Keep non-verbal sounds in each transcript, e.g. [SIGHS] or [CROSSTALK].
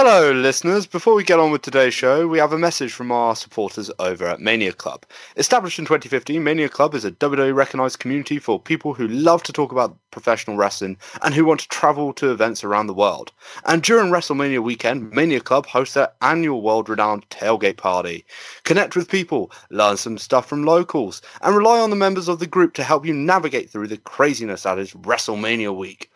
Hello, listeners. Before we get on with today's show, we have a message from our supporters over at Mania Club. Established in 2015, Mania Club is a WWE recognized community for people who love to talk about professional wrestling and who want to travel to events around the world. And during WrestleMania weekend, Mania Club hosts their annual world renowned tailgate party. Connect with people, learn some stuff from locals, and rely on the members of the group to help you navigate through the craziness that is WrestleMania week.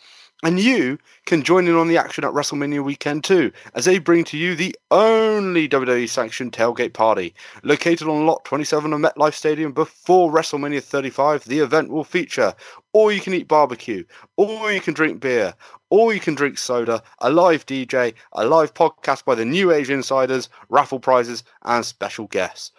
And you can join in on the action at WrestleMania weekend too, as they bring to you the only WWE sanctioned tailgate party. Located on Lot 27 of MetLife Stadium before WrestleMania 35, the event will feature or you can eat barbecue, or you can drink beer, or you can drink soda, a live DJ, a live podcast by the New Age Insiders, raffle prizes, and special guests.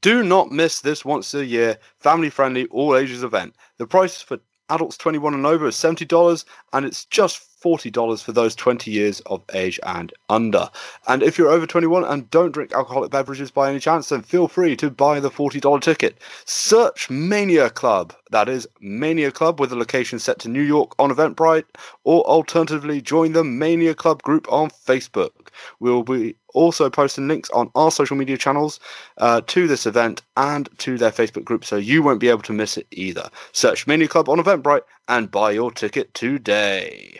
Do not miss this once a year, family friendly, all ages event. The price for adults 21 and over is $70 and it's just $40 for those 20 years of age and under. And if you're over 21 and don't drink alcoholic beverages by any chance, then feel free to buy the $40 ticket. Search Mania Club, that is Mania Club with a location set to New York on Eventbrite, or alternatively join the Mania Club group on Facebook. We'll be also posting links on our social media channels uh, to this event and to their Facebook group, so you won't be able to miss it either. Search Mania Club on Eventbrite and buy your ticket today.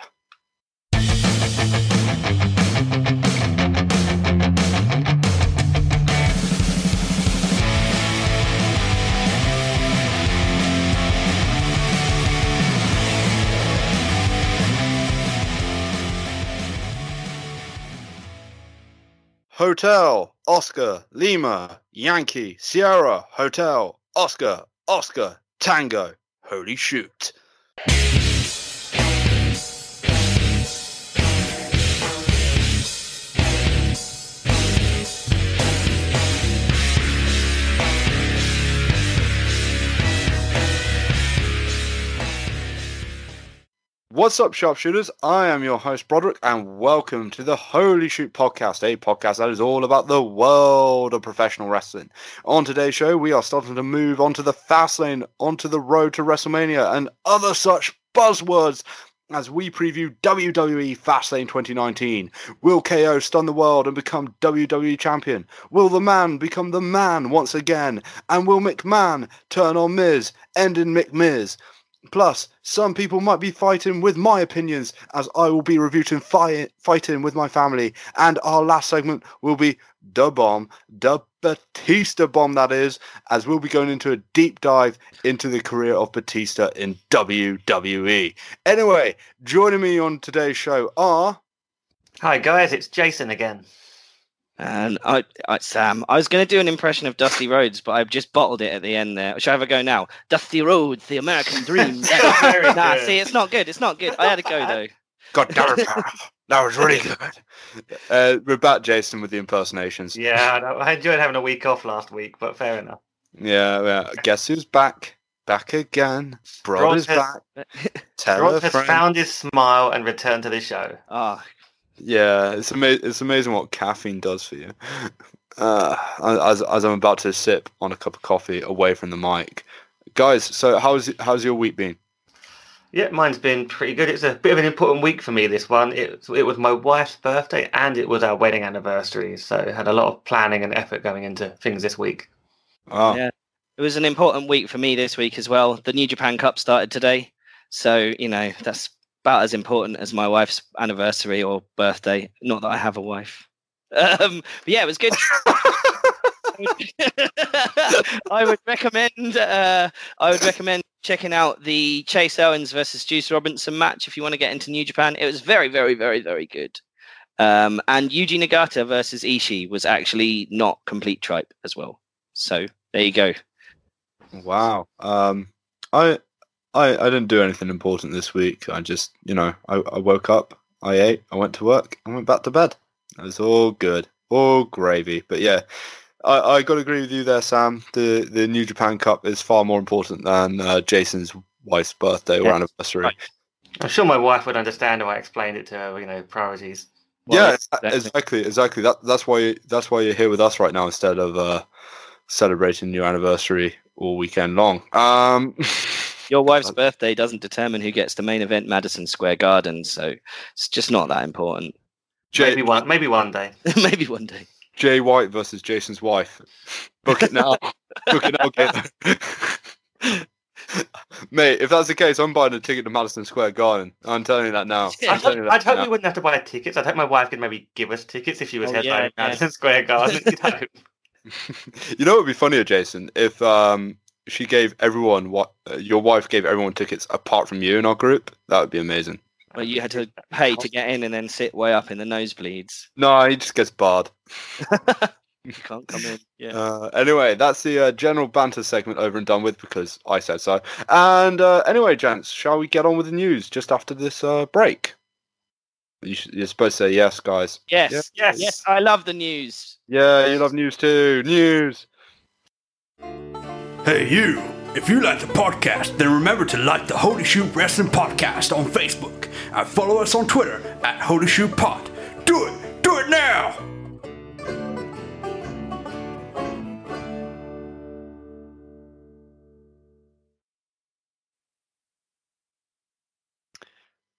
Hotel, Oscar, Lima, Yankee, Sierra, Hotel, Oscar, Oscar, Tango. Holy shoot. What's up, sharpshooters? I am your host, Broderick, and welcome to the Holy Shoot Podcast, a podcast that is all about the world of professional wrestling. On today's show, we are starting to move onto the fast lane, onto the road to WrestleMania, and other such buzzwords as we preview WWE Fastlane 2019. Will KO stun the world and become WWE champion? Will the man become the man once again? And will McMahon turn on Miz, ending McMiz? Plus, some people might be fighting with my opinions, as I will be reviewing fi- fighting with my family. And our last segment will be the bomb, the Batista bomb, that is, as we'll be going into a deep dive into the career of Batista in WWE. Anyway, joining me on today's show are. Hi guys, it's Jason again. And I, I, Sam, I was going to do an impression of Dusty Rhodes, but I've just bottled it at the end there. Shall I have a go now? Dusty Rhodes, the American Dream. [LAUGHS] [LAUGHS] nah, see, it's not good. It's not good. I had a go though. God damn it, that was really good. [LAUGHS] Uh, we're back, Jason, with the impersonations. Yeah, I enjoyed having a week off last week, but fair enough. Yeah, yeah. Guess who's back? Back again. Brod is has, back. Tell Rod a has friend. found his smile and returned to the show. Ah, Yeah, it's amazing. It's amazing what caffeine does for you. [LAUGHS] Uh, as as I'm about to sip on a cup of coffee away from the mic, guys. So how's how's your week been? Yeah, mine's been pretty good. It's a bit of an important week for me. This one, it it was my wife's birthday and it was our wedding anniversary, so I had a lot of planning and effort going into things this week. Oh, yeah. It was an important week for me this week as well. The New Japan Cup started today, so you know that's about as important as my wife's anniversary or birthday. Not that I have a wife. Um, but yeah, it was good. [LAUGHS] I would recommend. Uh, I would recommend checking out the Chase Owens versus Juice Robinson match if you want to get into New Japan. It was very, very, very, very good. Um, and Yuji Nagata versus Ishii was actually not complete tripe as well. So there you go. wow. Um, I I I didn't do anything important this week. I just you know I, I woke up, I ate, I went to work, I went back to bed. It was all good, all gravy. But yeah, I, I got to agree with you there, Sam. The the New Japan Cup is far more important than uh, Jason's wife's birthday or Yeah. anniversary. Right. I'm sure my wife would understand if I explained it to her. You know, priorities. Well, yeah, exactly. exactly, exactly. That that's why you, that's why you're here with us right now instead of uh, celebrating your anniversary all weekend long. Um, [LAUGHS] Your wife's birthday doesn't determine who gets the main event Madison Square Garden, so it's just not that important. Jay, maybe one, maybe one day. [LAUGHS] Maybe one day. Jay White versus Jason's wife. Book it now. Book it now, Gedo. [LAUGHS] [LAUGHS] Mate, if that's the case, I'm buying a ticket to Madison Square Garden. I'm telling you that now. I'm I'd, hope- you that I'd hope now. we wouldn't have to buy tickets. I'd hope my wife could maybe give us tickets if she was Oh, headlining yeah, yeah. Madison Square Garden. You'd you know what would be funnier, Jason, if um she gave everyone what uh, your wife gave everyone tickets apart from you in our group. That would be amazing. Where you had to pay to get in and then sit way up in the nosebleeds. No, he just gets barred. [LAUGHS] You can't come in. Yeah. Uh, anyway, that's the uh, general banter segment over and done with because I said so. And uh, anyway, gents, shall we get on with the news just after this uh, break? You sh- you're supposed to say yes, guys. yes. Yes. Yes. I love the news. Yeah, you love news too. News. Hey, you! If you like the podcast, then remember to like the Holy Shoot Wrestling Podcast on Facebook and follow us on Twitter at Holy Shoot Pod. Do it! Do it now!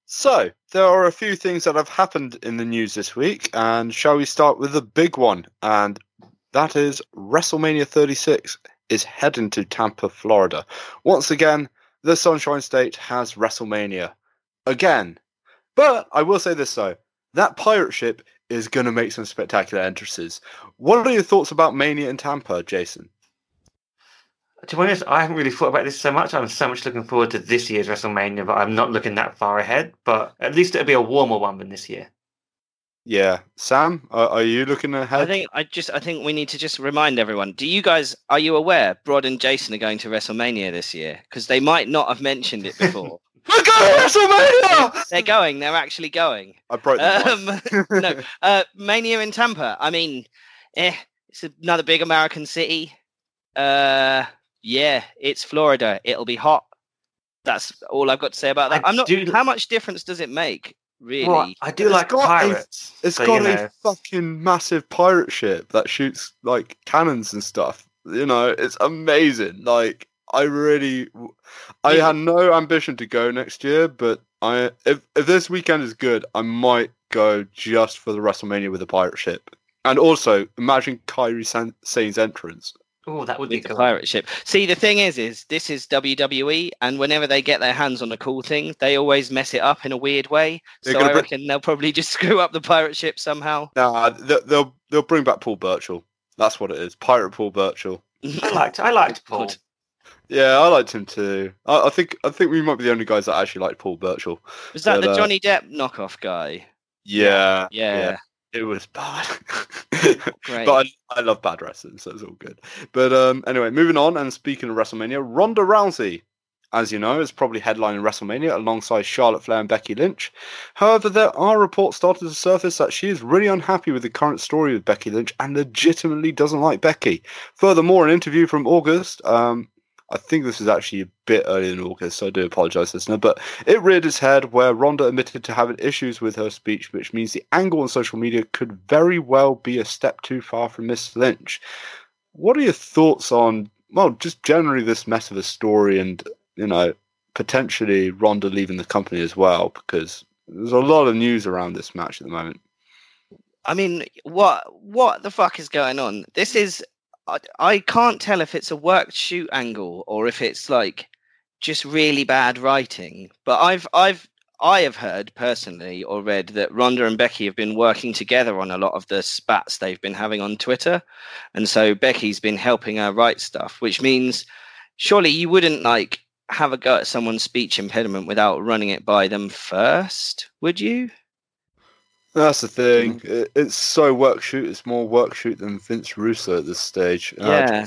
So, there are a few things that have happened in the news this week, and shall we start with the big one? And that is WrestleMania 36 is heading to Tampa, Florida. Once again, the Sunshine State has WrestleMania. Again. But I will say this though that pirate ship is going to make some spectacular entrances. What are your thoughts about Mania in Tampa, Jason? To be honest, I haven't really thought about this so much. I'm so much looking forward to this year's WrestleMania, but I'm not looking that far ahead. But at least it'll be a warmer one than this year. Yeah. Sam, are, are you looking ahead? I think I just I think we need to just remind everyone. Do you guys are you aware Brod and Jason are going to WrestleMania this year? Because they might not have mentioned it before. [LAUGHS] We're going to WrestleMania! They're going. They're actually going. I broke the Um, [LAUGHS] no, uh, Mania in Tampa. I mean, eh, it's another big American city. Uh, yeah, it's Florida. It'll be hot. That's all I've got to say about that. I I'm not. do- How much difference does it make, really? Well, I do like got a- pirates. It's so, got a know. fucking massive pirate ship that shoots like cannons and stuff. You know, it's amazing. Like I really, I Yeah. had no ambition to go next year, but I if if this weekend is good, I might go just for the WrestleMania with the pirate ship. And also, imagine Kairi San- Sane's entrance. Oh, that would be the cool. pirate ship. See, the thing is, is this is WWE, and whenever they get their hands on a cool thing, they always mess it up in a weird way. They're So gonna I bring- reckon they'll probably just [LAUGHS] screw up the pirate ship somehow. Nah, they- they'll they'll bring back Paul Burchill. That's what it is. Pirate Paul Burchill. I liked, I liked [LAUGHS] Paul. Yeah, I liked him too. I, I think I think we might be the only guys that actually liked Paul Burchill. Was that But, the uh, Johnny Depp knockoff guy? Yeah, Yeah, it was bad. [LAUGHS] but I, I love bad wrestling, so it's all good. But um, anyway, moving on. And speaking of WrestleMania, Ronda Rousey, as you know, is probably headlining WrestleMania alongside Charlotte Flair and Becky Lynch. However, there are reports starting to surface that she is really unhappy with the current story with Becky Lynch and legitimately doesn't like Becky. Furthermore, an interview from August. Um, I think this is actually a bit earlier than August, so I do apologise, listener. But it reared its head where Ronda admitted to having issues with her speech, which means the angle on social media could very well be a step too far from Miss Lynch. What are your thoughts on, well, just generally this mess of a story and, you know, potentially Ronda leaving the company as well? Because there's a lot of news around this match at the moment. I mean, what what the fuck is going on? This is I, I can't tell if it's a worked shoot angle or if it's like just really bad writing. But I've I've I have heard personally or read that Ronda and Becky have been working together on a lot of the spats they've been having on Twitter, and so Becky's been helping her write stuff, which means surely you wouldn't like have a go at someone's speech impediment without running it by them first, would you? That's the thing. It, it's so work shoot. It's more work shoot than Vince Russo at this stage. Uh, Yeah.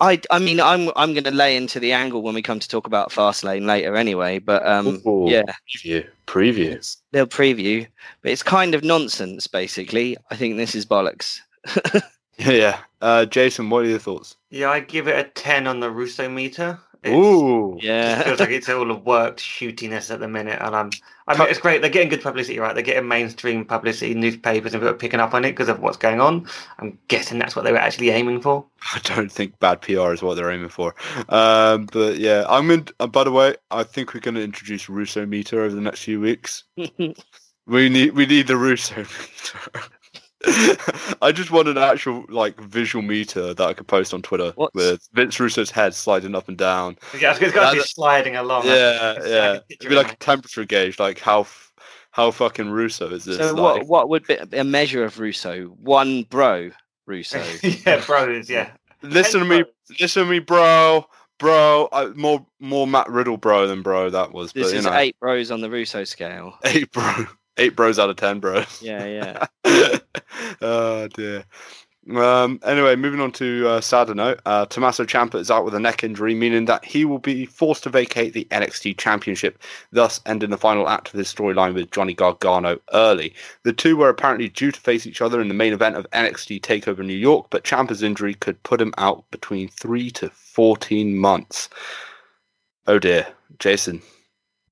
I, I mean, I'm I'm going to lay into the angle when we come to talk about Fastlane later, anyway. But um, Ooh. yeah, preview. Preview. they'll preview. But it's kind of nonsense, basically. I think this is bollocks. [LAUGHS] Yeah, yeah. Uh, Jason, what are your thoughts? Yeah, I give it a 10 on the Russo meter. It's, Ooh. It Yeah, feels like it's [LAUGHS] all a worked shootiness at the minute, and I'm. I mean, it's great. They're getting good publicity, right? They're getting mainstream publicity, newspapers, and people are picking up on it because of what's going on. I'm guessing that's what they were actually aiming for. I don't think bad PR is what they're aiming for. Um, but yeah, I'm in. Uh, by the way, I think we're going to introduce Russo meter over the next few weeks. [LAUGHS] We need we need the Russo meter. [LAUGHS] I just want an actual like visual meter that I could post on Twitter What's- with Vince Russo's head sliding up and down. Yeah, it's got to be sliding along. yeah, It's yeah. like It'd be like a temperature gauge, like how f- how fucking Russo is this? So like, what what would be a measure of Russo? One bro Russo. my- [LAUGHS] yeah, bros. Yeah. listen to me, listen to me, bro, bro. I, more more Matt Riddle, bro, than bro. That was, This but you is know, eight bros on the Russo scale. [LAUGHS] eight bro, eight bros out of ten, bro. Yeah, yeah. [LAUGHS] oh dear. Um, anyway, moving on to uh, sadder note, uh, Tommaso Ciampa is out with a neck injury, meaning that he will be forced to vacate the NXT Championship, thus ending the final act of his storyline with Johnny Gargano early. The two were apparently due to face each other in the main event of NXT Takeover New York, but Ciampa's injury could put him out between three to fourteen months. Oh dear, Jason.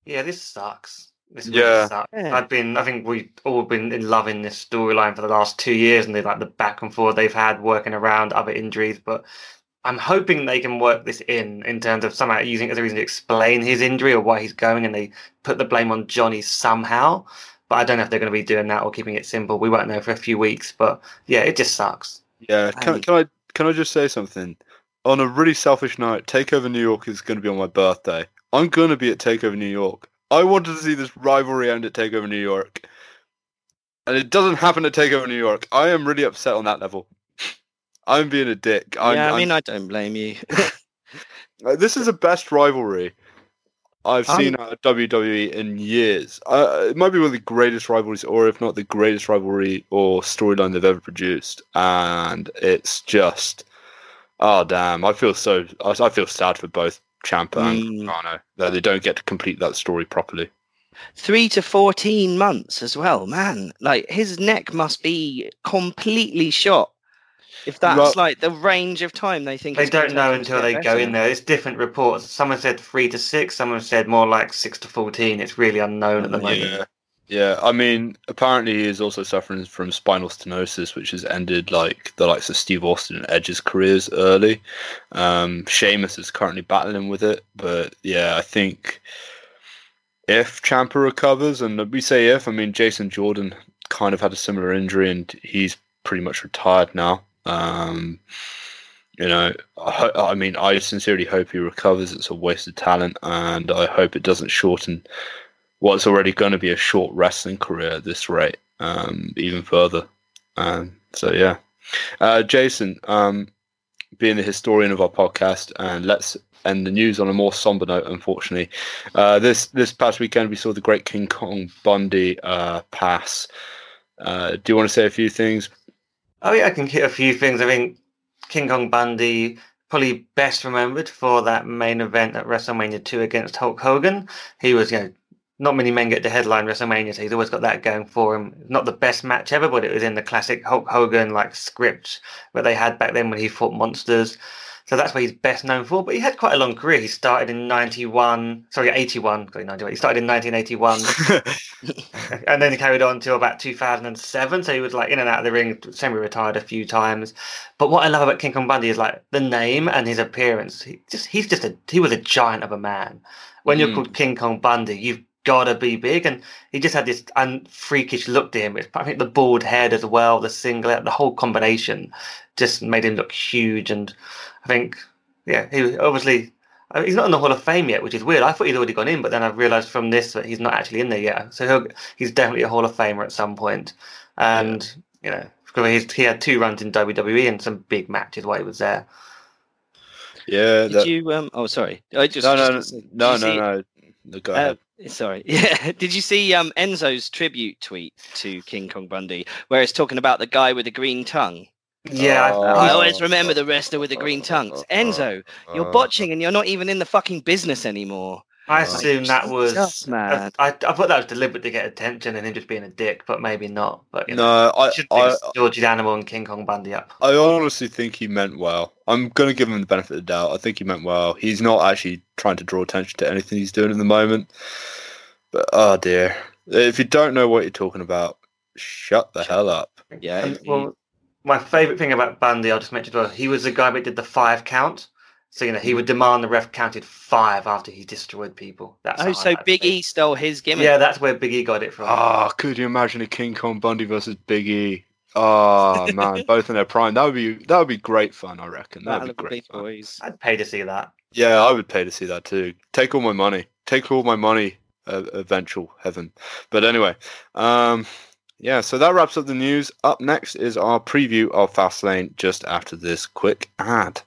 Yeah, this sucks. This Yeah. really. Yeah. I've been, I think we've all been in loving this storyline for the last two years, and they like the back and forth they've had working around other injuries. But I'm hoping they can work this in in terms of somehow using it as a reason to explain his injury or why he's going, and they put the blame on Johnny somehow. But I don't know if they're going to be doing that or keeping it simple. We won't know for a few weeks. But yeah, it just sucks. Yeah, can, can I can I just say something? On a really selfish note, Takeover New York is going to be on my birthday. I'm going to be at Takeover New York. I wanted to see this rivalry end at Takeover New York, and it doesn't happen at Takeover New York. I am really upset on that level. [LAUGHS] I'm being a dick. I'm, yeah, I I'm- mean, I don't blame you. [LAUGHS] this is the best rivalry I've I'm- seen at WWE in years. Uh, it might be one of the greatest rivalries, or if not the greatest rivalry or storyline they've ever produced. And it's just, oh damn! I feel so. I, I feel sad for both Ciampa and Mm. Gargano that they don't get to complete that story properly. Three to 14 months as well, man. Like, his neck must be completely shot. If that's Well- like the range of time they think They don't know take him to until they go in there. It's different reports. Someone said three to six. Someone said more like six to fourteen. It's really unknown at the moment. Yeah. Yeah, I mean, apparently he is also suffering from spinal stenosis, which has ended like the likes of Steve Austin and Edge's careers early. Um, Sheamus is currently battling with it, but yeah, I think if Ciampa recovers, and we say if, I mean Jason Jordan kind of had a similar injury, and he's pretty much retired now. Um, you know, I, I mean, I sincerely hope he recovers. It's a waste of talent, and I hope it doesn't shorten what's already going to be a short wrestling career at this rate um, even further. Um, so yeah, uh, Jason, um, being the historian of our podcast, and let's end the news on a more somber note. Unfortunately, uh, this this past weekend we saw the Great King Kong Bundy uh, pass. Uh, do you want to say a few things? Oh yeah, I can hit a few things. I think King Kong Bundy probably best remembered for that main event at WrestleMania 2 against Hulk Hogan. He was, you know, not many men get to headline WrestleMania, so he's always got that going for him. Not the best match ever, but it was in the classic Hulk Hogan like script that they had back then when he fought monsters. So that's what he's best known for. But he had quite a long career. He started in 91, sorry, 81. Got 91. He started in 1981 [LAUGHS] and then he carried on till about 2007. So he was like in and out of the ring, semi-retired a few times. But what I love about King Kong Bundy is like the name and his appearance. He just he's just a he was a giant of a man. When you're Mm. called King Kong Bundy, you've got to be big, and he just had this un- freakish look to him. It's, I think the bald head as well, the singlet, the whole combination just made him look huge. And I think, yeah, he was obviously he's not in the Hall of Fame yet, which is weird. I thought he'd already gone in, but then I've realised from this that he's not actually in there yet. So he'll, he's definitely a Hall of Famer at some point. And you know, because he's, he had two runs in WWE and some big matches while he was there. yeah. Did that- you? Um, oh, sorry. I just, no, no, no, just- did no, no, see- no, no. Go Uh, ahead. Sorry. [LAUGHS] Yeah. Did you see um, Enzo's tribute tweet to King Kong Bundy, where it's talking about the guy with the green tongue? Yeah, Oh. I I, always remember the wrestler with the green tongue. Enzo, you're Uh, botching and you're not even in the fucking business anymore. I assume that was. Jesus, man. I, I thought that was deliberate to get attention and him just being a dick, but maybe not. But you know, No, I, should I, mix George the Animal and King Kong Bundy up. I honestly think he meant well. I'm going to give him the benefit of the doubt. I think he meant well. He's not actually trying to draw attention to anything he's doing at the moment. But oh dear. If you don't know what you're talking about, shut the hell up. Yeah. And, he- well, my favourite thing about Bundy, I'll just mention, well, he was the guy that did the five count. So you know he would demand the ref counted five after he destroyed people. That's Oh, so like Big. E stole his gimmick. Yeah, that's where Big E got it from. Ah, could you imagine a King Kong Bundy versus Big E? Oh man, [LAUGHS] both in their prime. That would be that would be great fun. I reckon that Battle would be great Big fun. boys. I'd pay to see that. Yeah, I would pay to see that too. Take all my money. Take all my money. Uh, eventual heaven. But anyway, um, yeah. So that wraps up the news. Up next is our preview of Fastlane. Just after this quick ad.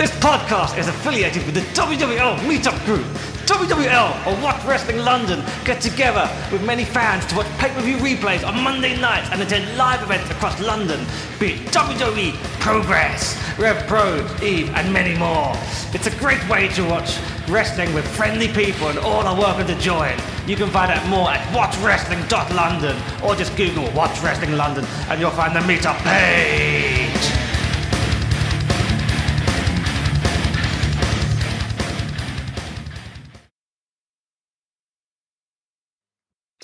This podcast is affiliated with the WWL Meetup Group. WWL, or Watch Wrestling London, get together with many fans to watch pay-per-view replays on Monday nights and attend live events across London, be it WWE, Progress, Rev Pro, Eve, and many more. It's a great way to watch wrestling with friendly people and all are welcome to join. You can find out more at watchwrestling.london or just Google Watch Wrestling London and you'll find the meetup page.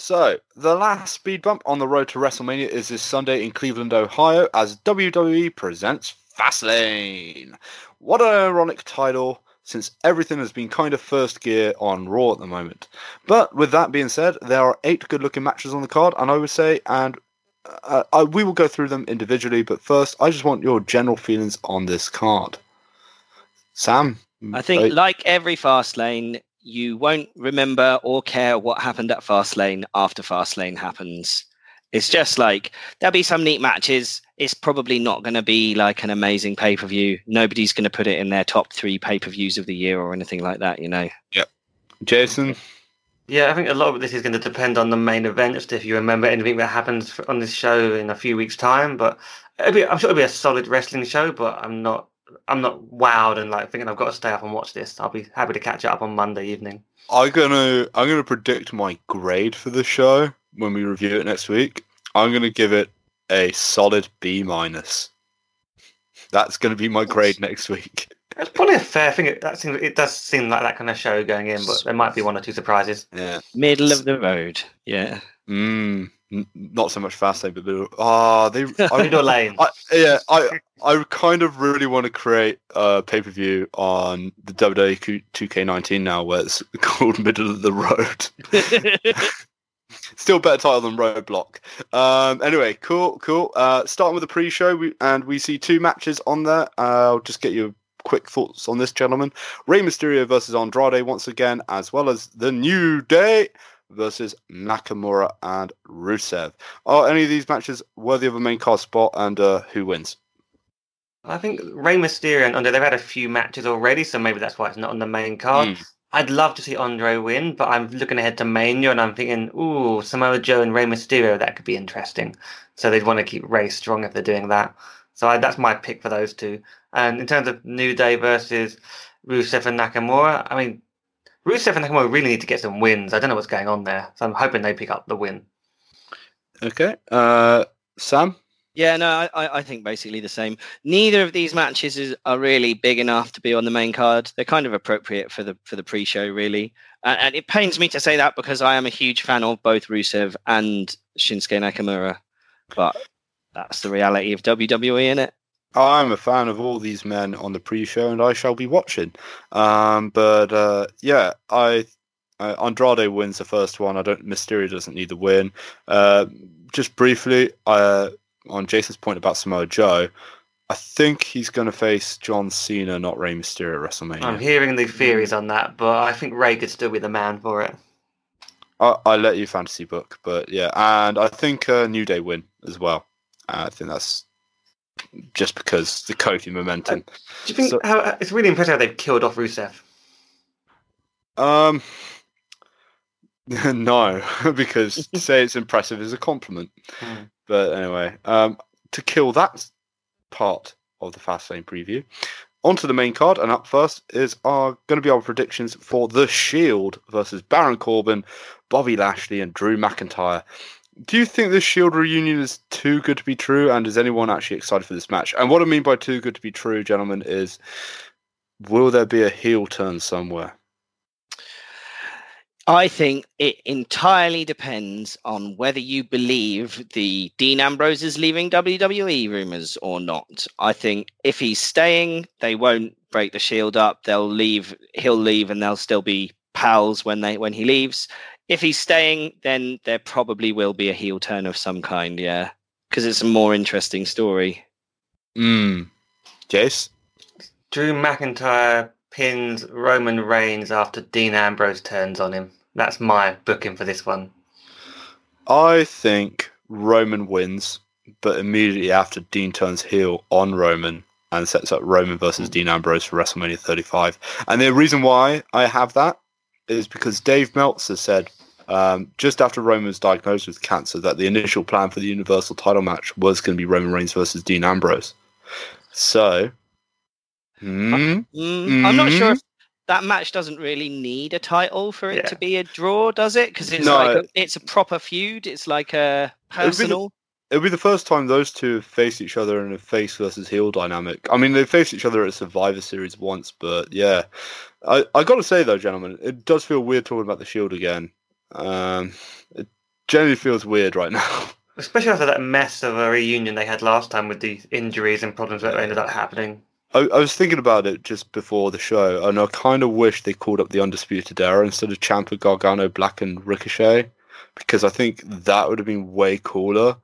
So, the last speed bump on the road to WrestleMania is this Sunday in Cleveland, Ohio, as WWE presents Fastlane. What an ironic title, since everything has been kind of first gear on Raw at the moment. But with that being said, there are eight good looking matches on the card, and I would say, and uh, I, we will go through them individually, but first, I just want your general feelings on this card. Sam? I think, uh, like every fast lane, you won't remember or care what happened at Fastlane after Fastlane happens. It's just like there'll be some neat matches. It's probably not going to be like an amazing pay per view. Nobody's going to put it in their top three pay per views of the year or anything like that. You know. Yeah. Jason? Yeah, I think a lot of this is going to depend on the main event, if you remember anything that happens on this show in a few weeks' time. But it'll be, I'm sure it'll be a solid wrestling show, but I'm not. I'm not wowed and like thinking I've got to stay up and watch this. I'll be happy to catch it up on Monday evening. I'm gonna I'm gonna predict my grade for the show when we review it next week. I'm gonna give it a solid B minus. That's gonna be my grade next week. It's probably a fair thing. It, that seems, it does seem like that kind of show going in, but there might be one or two surprises. Yeah. Middle of the road. Yeah. Mm, n- not so much fast lane, but middle. Ah, they. [LAUGHS] I, Middle lane. I, yeah, I I kind of really want to create a pay per view on the WWE 2K19 now, where it's [LAUGHS] called Middle of the Road. [LAUGHS] Still better title than Roadblock. Um, anyway, cool, cool. Uh, starting with the pre-show, we, and we see two matches on there. Uh, I'll just get your quick thoughts on this, gentlemen. Rey Mysterio versus Andrade once again, as well as the New Day versus Nakamura and Rusev. Are any of these matches worthy of a main card spot, and uh, who wins? I think Rey Mysterio and Andre, they've had a few matches already, so maybe that's why it's not on the main card. Mm. I'd love to see Andre win, but I'm looking ahead to Mania and I'm thinking, ooh, Samoa Joe and Rey Mysterio, that could be interesting. So they'd want to keep Rey strong if they're doing that. So I, that's my pick for those two. And in terms of New Day versus Rusev and Nakamura, I mean, Rusev and Nakamura really need to get some wins. I don't know what's going on there. So I'm hoping they pick up the win. Okay, uh, Sam. Yeah, no, I- I, I think basically the same. Neither of these matches is, are really big enough to be on the main card. They're kind of appropriate for the for the pre-show, really. And, and it pains me to say that because I am a huge fan of both Rusev and Shinsuke Nakamura, but that's the reality of WWE, in it. I'm a fan of all these men on the pre-show, and I shall be watching. Um, but uh, yeah, I uh, Andrade wins the first one. I don't. Mysterio doesn't need the win. Uh, just briefly, uh, on Jason's point about Samoa Joe, I think he's going to face John Cena, not Rey Mysterio at WrestleMania. I'm hearing the theories on that, but I think Rey could still be the man for it. I, I let you fantasy book, but yeah, and I think uh, New Day win as well. I think that's just because the Kofi momentum. Do you think So- how, it's really impressive how they've killed off Rusev? Um, [LAUGHS] no, [LAUGHS] because to say it's impressive is a compliment. Hmm. But anyway, um, to kill that part of the Fastlane preview, onto the main card, and up first is our going to be our predictions for the Shield versus Baron Corbin, Bobby Lashley, and Drew McIntyre. Do you think the Shield reunion is too good to be true? And is anyone actually excited for this match? And what I mean by too good to be true, gentlemen, is will there be a heel turn somewhere? I think it entirely depends on whether you believe the Dean Ambrose is leaving WWE rumors or not. I think if he's staying, they won't break the shield up. They'll leave. He'll leave, and they'll still be pals when they when he leaves. If he's staying, then there probably will be a heel turn of some kind. Yeah, because it's a more interesting story. Mm. Jace? Drew McIntyre pins Roman Reigns after Dean Ambrose turns on him. That's my booking for this one. I think Roman wins, but immediately after Dean turns heel on Roman and sets up Roman versus Dean Ambrose for WrestleMania 35. And the reason why I have that is because Dave Meltzer said um, just after Roman was diagnosed with cancer that the initial plan for the Universal title match was going to be Roman Reigns versus Dean Ambrose. So, hmm, Mm, I'm not sure if that match doesn't really need a title for it Yeah. to be a draw, does it? Because it's No. like a, it's a proper feud. It's like a personal. it'll be the first time those two have faced each other in a face versus heel dynamic. I mean, they faced each other at Survivor Series once, but yeah, I I got to say though, gentlemen, it does feel weird talking about the Shield again. Um, it generally feels weird right now. [LAUGHS] Especially after that mess of a reunion they had last time with the injuries and problems that ended up happening. I, I was thinking about it just before the show, and I kind of wish they called up the Undisputed Era instead of Ciampa, Gargano, Black, and Ricochet, because I think that would have been way cooler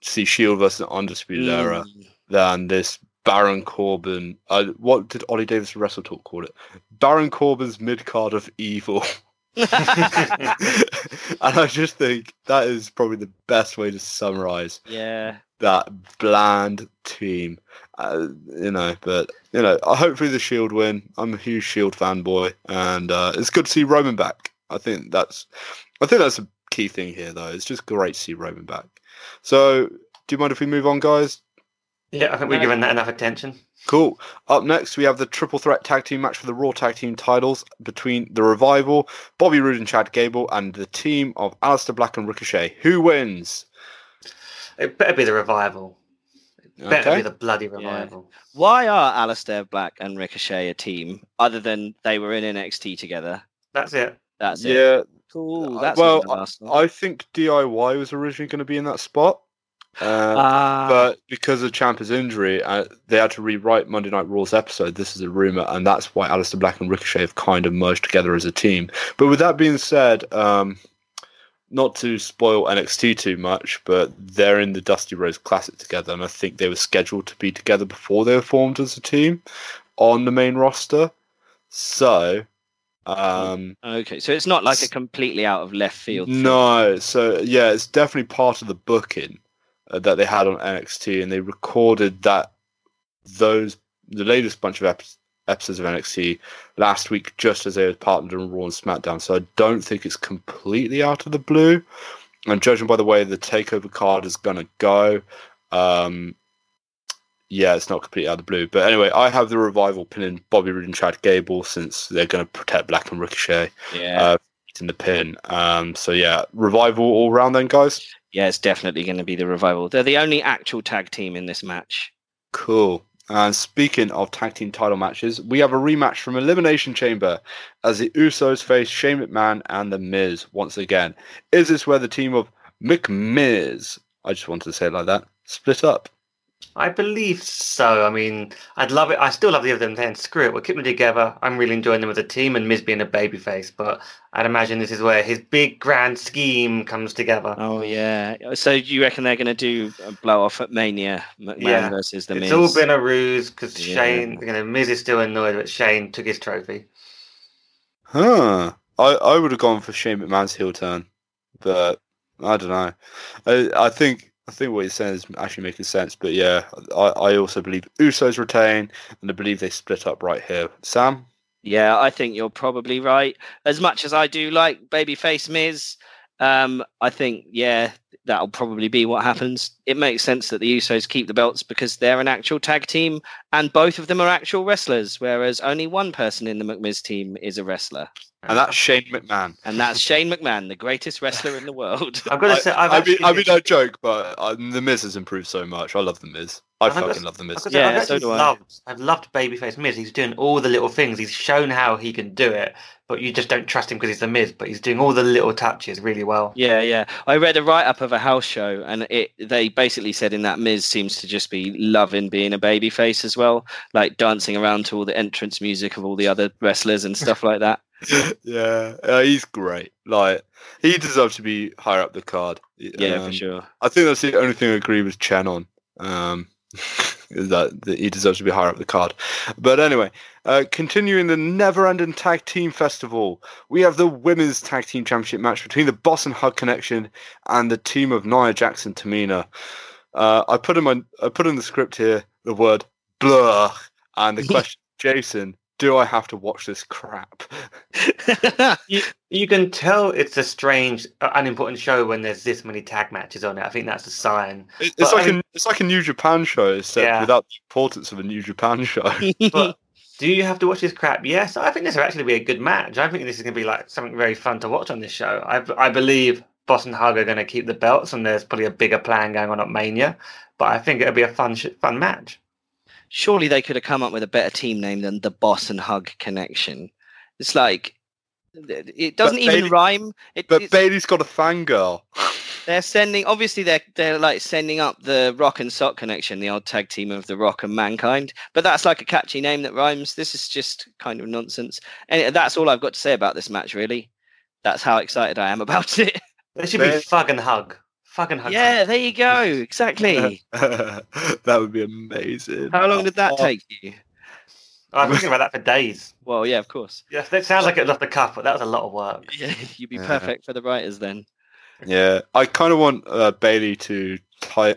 to see Shield versus Undisputed Era Mm. than this Baron Corbin. Uh, what did Oli Davis Wrestle Talk call it? Baron Corbin's mid card of evil. [LAUGHS] [LAUGHS] and I just think that is probably the best way to summarize yeah. that bland team. Uh, you know, but you know, I hopefully the Shield win. I'm a huge Shield fanboy, and uh, it's good to see Roman back. I think that's, I think that's a key thing here, though. It's just great to see Roman back. So, do you mind if we move on, guys? Yeah, I think we've No. given that enough attention. Cool. Up next, we have the triple threat tag team match for the Raw tag team titles between the Revival, Bobby Roode and Chad Gable, and the team of Aleister Black and Ricochet. Who wins? It better be the revival. It better Okay. be the bloody revival. Why are Aleister Black and Ricochet a team other than they were in NXT together? That's it. That's it. Yeah, Cool. Uh, That's well, even last one. I think DIY was originally going to be in that spot. Uh, Ah, but because of Ciampa's injury, uh, they had to rewrite Monday Night Raw's episode. This is a rumor, and that's why Aleister Black and Ricochet have kind of merged together as a team. But with that being said, um, not to spoil NXT too much, but they're in the Dusty Rhodes Classic together, and I think they were scheduled to be together before they were formed as a team on the main roster. So, um, okay. So it's not like a completely out of left field. thing. no, so yeah, it's definitely part of the booking uh, that they had on NXT, and they recorded that those the latest bunch of ep- episodes of NXT last week, just as they were partnered on Raw and SmackDown. So I don't think it's completely out of the blue. And judging by the way the takeover card is gonna go, um, yeah, it's not completely out of the blue. But anyway, I have the revival pinning Bobby Roode and Chad Gable since they're going to protect Black and Ricochet Yeah. uh, in the pin. Um, so yeah, revival all round then, guys. yeah, it's definitely going to be the revival. They're the only actual tag team in this match. Cool. And speaking of tag team title matches, we have a rematch from Elimination Chamber as the Usos face Shane McMahon and The Miz once again. Is this where the team of McMiz, I just wanted to say it like that, split up? I believe so. I mean, I'd love it. I still love the other them saying, screw it, we'll keep them together. I'm really enjoying them as a team and Miz being a babyface, but I'd imagine this is where his big grand scheme comes together. Oh yeah. So do you reckon they're going to do a blow off at Mania, McMahon Yeah. versus the it's Miz? all been a ruse because Yeah. Shane, you know, Miz is still annoyed that Shane took his trophy. Huh. I, I would have gone for Shane McMahon's heel turn, but I don't know. I, I think I think what you're saying is actually making sense. But yeah, I, I also believe Usos retain, and I believe they split up right here. Sam, Yeah, I think you're probably right. As much as I do like babyface Miz, um, I think yeah, that'll probably be what happens. It makes sense that the Usos keep the belts because they're an actual tag team and both of them are actual wrestlers, whereas only one person in the McMiz team is a wrestler. And that's Shane McMahon. And that's Shane McMahon, the greatest wrestler in the world. [LAUGHS] I've got to say, I've I mean, actually, I mean, no joke, but uh, the Miz has improved so much. I love the Miz. I I've got- fucking love the Miz. I've say, Yeah, I've so do I. loved, I've loved Babyface Miz. He's doing all the little things. He's shown how he can do it, but you just don't trust him because he's the Miz. But he's doing all the little touches really well. Yeah, yeah. I read a write up of a house show, and it they basically said in that Miz seems to just be loving being a babyface as well, like dancing around to all the entrance music of all the other wrestlers and stuff like that. [LAUGHS] yeah, uh, he's great. Like he deserves to be higher up the card. Yeah, Um, for sure. I think that's the only thing I agree with Chen on. Um, [LAUGHS] is that, that he deserves to be higher up the card. But anyway, uh, continuing the never-ending tag team festival, we have the women's tag team championship match between the Boss and Hug Connection and the team of Nia Jax and Tamina. Uh, I put in my I put in the script here the word blur and the [LAUGHS] question, Jason, do I have to watch this crap? [LAUGHS] You, you can tell it's a strange, uh, unimportant show when there's this many tag matches on it. I think that's a sign. It- It's But, like I mean- a it's like a New Japan show, except Yeah. without the importance of a New Japan show. [LAUGHS] But do you have to watch this crap? Yes, I think this will actually be a good match. I think this is going to be like something very fun to watch on this show. I, I believe Boss and Hug are going to keep the belts, and there's probably a bigger plan going on at Mania. But I think it'll be a fun, fun match. Surely they could have come up with a better team name than the Boss and Hug Connection. It's like it doesn't even Bayley- rhyme. It, But it's- Bayley's got a fangirl. they're sending obviously they're they're like sending up the Rock and Sock Connection, the old tag team of the Rock and Mankind. But that's like a catchy name that rhymes. This is just kind of nonsense. And that's all I've got to say about this match. Really, that's how excited I am [LAUGHS] about it. There should be Fug and Hug. Fug and Hug. yeah, there you go. Exactly. [LAUGHS] that would be amazing. How long did that Oh, take you? I've been thinking about that for days. Well, yeah, of course. Yeah, that sounds like it was off the cuff, but that was a lot of work. [LAUGHS] Yeah, you'd be Yeah. perfect for the writers then. Yeah, I kind of want uh, Bayley to ti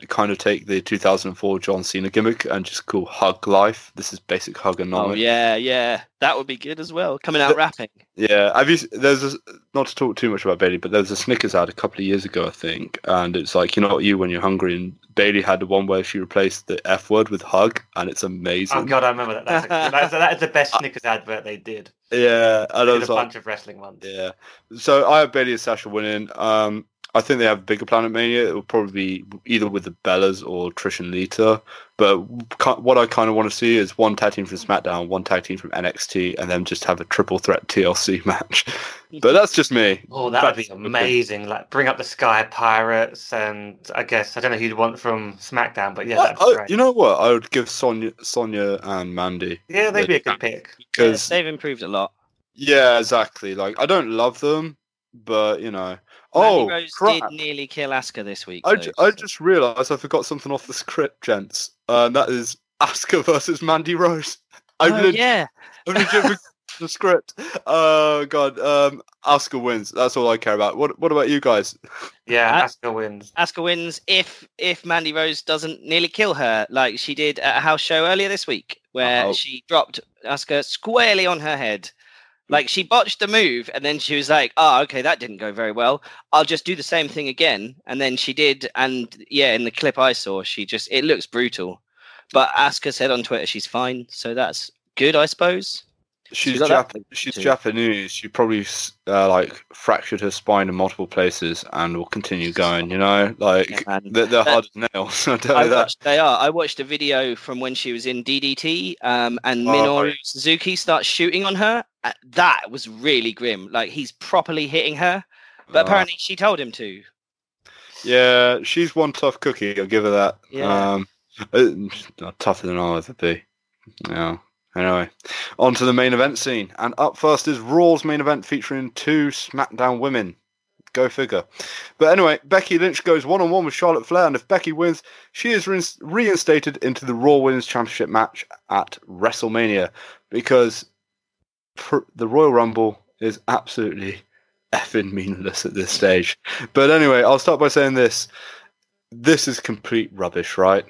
kind of take the 2004 John Cena gimmick and just call Hug Life. This is basic hug anomaly. Oh hugonomics. yeah, yeah, that would be good as well. Coming out The- rapping. Yeah, have you? There's a, not to talk too much about Bayley, but there was a Snickers ad a couple of years ago, I think, and it's like you know not you when you're hungry. And Bayley had the one where she replaced the F word with hug, and it's amazing. Oh god, I remember that. That's, a, that's that is the best [LAUGHS] Snickers advert they did. Yeah, and I They did was a like, bunch of wrestling ones. Yeah. So I have Bayley and Sasha winning. Um, I think they have a bigger Planet Mania. It will probably be either with the Bellas or Trish and Lita. But what I kind of want to see is one tag team from SmackDown, one tag team from NXT, and then just have a triple threat TLC [LAUGHS] match. But that's just me. Oh, that would be That's- amazing! Like bring up the Sky Pirates, and I guess I don't know who you'd want from SmackDown, but yeah, I- that'd be oh, I- you know what? I would give Sonya, Sonya and Mandy yeah, they'd the- be a good pick. Yeah, because they've improved a lot. yeah, exactly. Like I don't love them, but you know. Mandy Oh Rose crap! did nearly kill Asuka this week. I, though, ju- I so- just realised I forgot something off the script, gents. Uh, and that is Asuka [LAUGHS] versus Mandy Rose. I'm Oh, legit, yeah, [LAUGHS] I legit forgot the script. Oh god, um, Asuka wins. That's all I care about. What What about you guys? Yeah, Uh, Asuka wins. Asuka wins if if Mandy Rose doesn't nearly kill her, like she did at a house show earlier this week, where Uh-oh. she dropped Asuka squarely on her head. Like she botched the move, and then she was like, "Oh, okay, that didn't go very well. I'll just do the same thing again." And then she did, and yeah, in the clip I saw, she just it looks brutal. But Asuka said on Twitter she's fine, so that's good, I suppose. She's that Jap- she's. Japanese. She probably uh, like fractured her spine in multiple places and will continue going. You know, like Yeah, they're, they're hard as nails. [LAUGHS] I tell I you that. watched, they are. I watched a video from when she was in DDT, um, and Oh, Minoru right. Suzuki starts shooting on her. Uh, That was really grim. Like he's properly hitting her, but Uh, apparently she told him to. Yeah, she's one tough cookie. I'll give her that. Yeah. Um, uh, tougher than I'll ever be. Yeah. Anyway, on to the main event scene. And up first is Raw's main event featuring two SmackDown women. Go figure. But anyway, Becky Lynch goes one on one with Charlotte Flair, and if Becky wins, she is reinstated into the Raw Women's Championship match at WrestleMania because the Royal Rumble is absolutely effing meaningless at this stage. But anyway, I'll start by saying this. This is complete rubbish, right?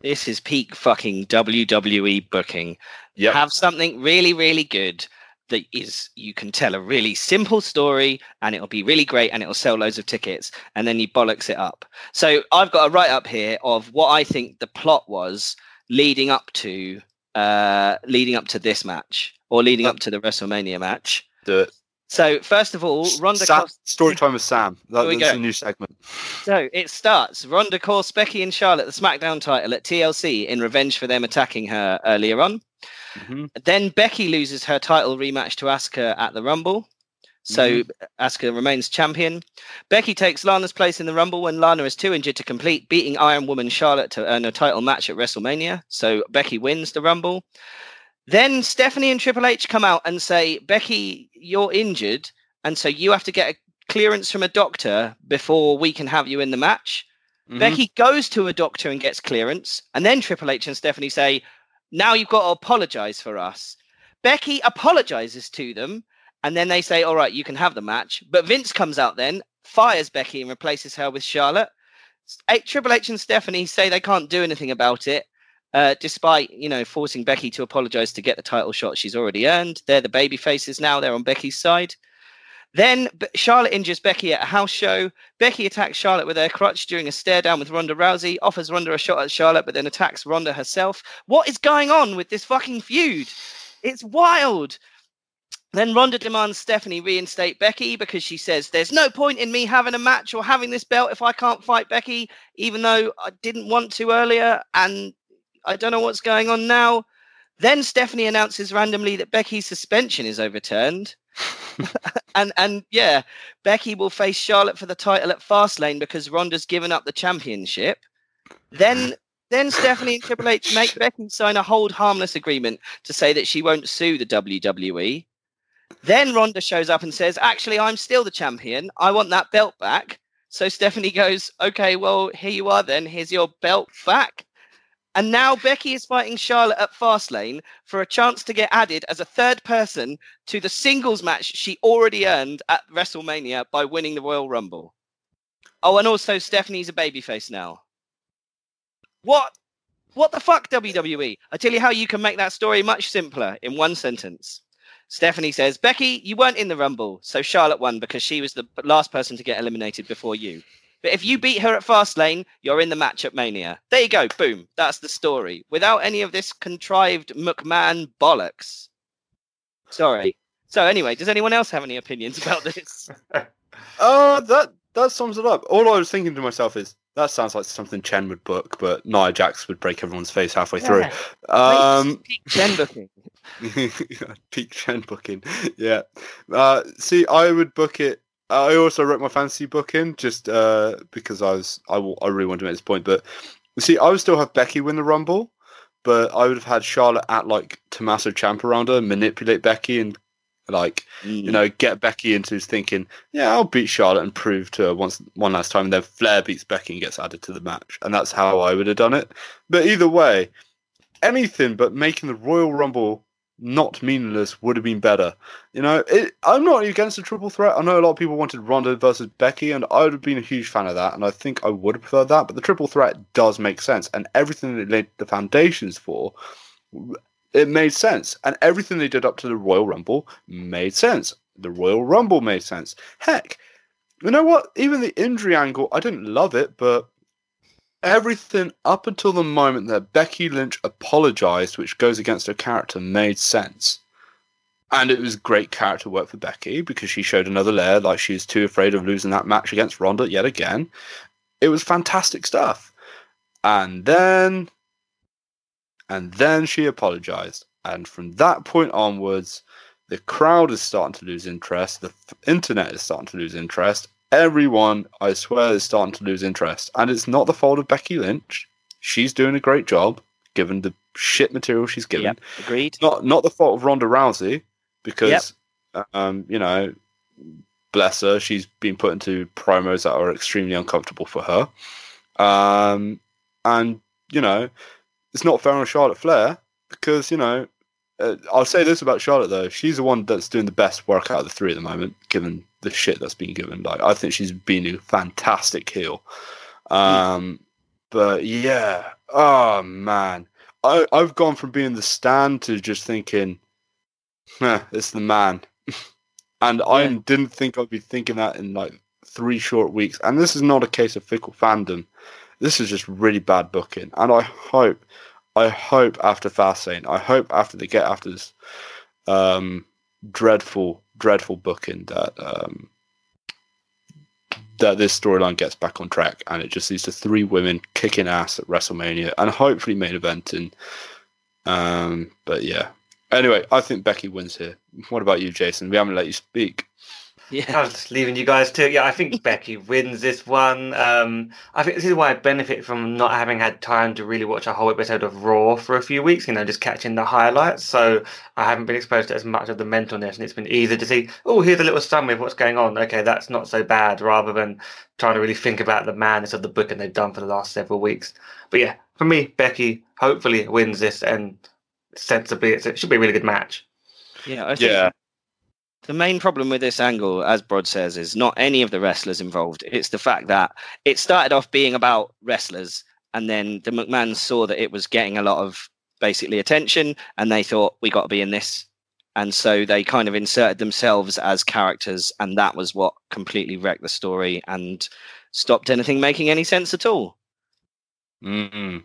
This is peak fucking WWE booking. Yep. Have something really, really good, that is you can tell a really simple story and it'll be really great and it'll sell loads of tickets and then you bollocks it up. So I've got a write up here of what I think the plot was leading up to uh leading up to this match or leading up to the WrestleMania match. Do it. So first of all, Ronda Sam, story time with Sam. That, that's go. a new segment. So it starts. Ronda calls Becky and Charlotte the SmackDown title at TLC in revenge for them attacking her earlier on. Mhm. Then Becky loses her title rematch to Asuka at the Rumble. So Asuka remains champion. Becky takes Lana's place in the Rumble when Lana is too injured to complete, beating Iron Woman Charlotte to earn a title match at WrestleMania. So Becky wins the Rumble. Then Stephanie and Triple H come out and say, Becky, you're injured, and so you have to get a clearance from a doctor before we can have you in the match. Mhm. Becky goes to a doctor and gets clearance, and then Triple H and Stephanie say, "Now you've got to apologize for us." Becky apologizes to them, and then they say, "All right, you can have the match." But Vince comes out then, fires Becky, and replaces her with Charlotte. H- Triple H and Stephanie say they can't do anything about it, uh, despite you know forcing Becky to apologize to get the title shot she's already earned. They're the baby faces now; they're on Becky's side. Then Charlotte injures Becky at a house show. Becky attacks Charlotte with her crutch during a stare down with Ronda Rousey, offers Ronda a shot at Charlotte, but then attacks Ronda herself. What is going on with this fucking feud? It's wild. Then Ronda demands Stephanie reinstate Becky because she says there's no point in me having a match or having this belt if I can't fight Becky, even though I didn't want to earlier and I don't know what's going on now. Then Stephanie announces randomly that Becky's suspension is overturned. [LAUGHS] and and yeah, Becky will face Charlotte for the title at Fastlane because Ronda's given up the championship. Then then Stephanie and Triple H make Becky sign a hold harmless agreement to say that she won't sue the WWE. Then Ronda shows up and says, "Actually, I'm still the champion. I want that belt back." So Stephanie goes, "Okay, well, here you are then. Here's your belt back." And now Becky is fighting Charlotte at Fastlane for a chance to get added as a third person to the singles match she already earned at WrestleMania by winning the Royal Rumble. Oh, and also Stephanie's a babyface now. What? What the fuck, WWE? I tell you how you can make that story much simpler in one sentence. Stephanie says, Becky, you weren't in the Rumble, so Charlotte won because she was the last person to get eliminated before you. But if you beat her at Fastlane, you're in the match at Mania. There you go. Boom. That's the story. Without any of this contrived McMahon bollocks. Sorry. So anyway, does anyone else have any opinions about this? [LAUGHS] Uh, that that sums it up. All I was thinking to myself is that sounds like something Chen would book, but Nia Jax would break everyone's face halfway through. Um, [LAUGHS] Peak Chen booking. [LAUGHS] peak Chen booking. Yeah. Uh, see, I would book it. I also wrote my fantasy book in just uh, because I was I, w- I really wanted to make this point. But see, I would still have Becky win the Rumble, but I would have had Charlotte at like Tommaso Ciampa around her, manipulate Becky, and like you know get Becky into thinking, yeah, I'll beat Charlotte and prove to her once one last time. And then Flair beats Becky and gets added to the match, and that's how I would have done it. But either way, anything but making the Royal Rumble not meaningless would have been better. You know, it, I'm not against a triple threat. I know a lot of people wanted Ronda versus Becky, and I would have been a huge fan of that, and I think I would have preferred that. But the triple threat does make sense, and everything they laid the foundations for, it made sense, and everything they did up to the Royal Rumble made sense. The Royal Rumble made sense. Heck, you know what? Even the injury angle, I didn't love it, but everything up until the moment that Becky Lynch apologized, which goes against her character, made sense. And it was great character work for Becky because she showed another layer, like she was too afraid of losing that match against Ronda yet again. It was fantastic stuff. And then, and then she apologized. And from that point onwards, the crowd is starting to lose interest. The internet is starting to lose interest. Everyone, I swear, is starting to lose interest. And it's not the fault of Becky Lynch. She's doing a great job, given the shit material she's given. Yep, agreed. Not not the fault of Ronda Rousey, because um, you know, bless her, she's been put into promos that are extremely uncomfortable for her. Um, and you know, it's not fair on Charlotte Flair because you know, uh, I'll say this about Charlotte though: she's the one that's doing the best work out of the three at the moment, given the shit that's been given. Like, I think she's been a fantastic heel. Um, but yeah, oh man, I I've gone from being the stand to just thinking, Huh, it's the man. [LAUGHS] and I didn't think I'd be thinking that in like three short weeks. And this is not a case of fickle fandom. This is just really bad booking. And I hope, I hope after Fastlane, I hope after they get after this um, dreadful, dreadful booking that um, that this storyline gets back on track and it just leads to three women kicking ass at WrestleMania and hopefully main eventing. Um, but yeah. Anyway, I think Becky wins here. What about you, Jason? We haven't let you speak. I Yeah. was just leaving you guys to. Yeah, I think [LAUGHS] Becky wins this one. Um, I think this is why I benefit from not having had time to really watch a whole episode of Raw for a few weeks. You know, just catching the highlights. So I haven't been exposed to as much of the mentalness, and it's been easy to see. Oh, here's a little summary of what's going on. Okay, that's not so bad. Rather than trying to really think about the madness of the book and they've done for the last several weeks. But yeah, for me, Becky hopefully wins this, and sensibly, it's, it should be a really good match. Yeah. I think Yeah. The main problem with this angle, as Brod says, is not any of the wrestlers involved. It's the fact that it started off being about wrestlers, and then the McMahons saw that it was getting a lot of basically attention, and they thought we got to be in this, and so they kind of inserted themselves as characters, and that was what completely wrecked the story and stopped anything making any sense at all. Mm,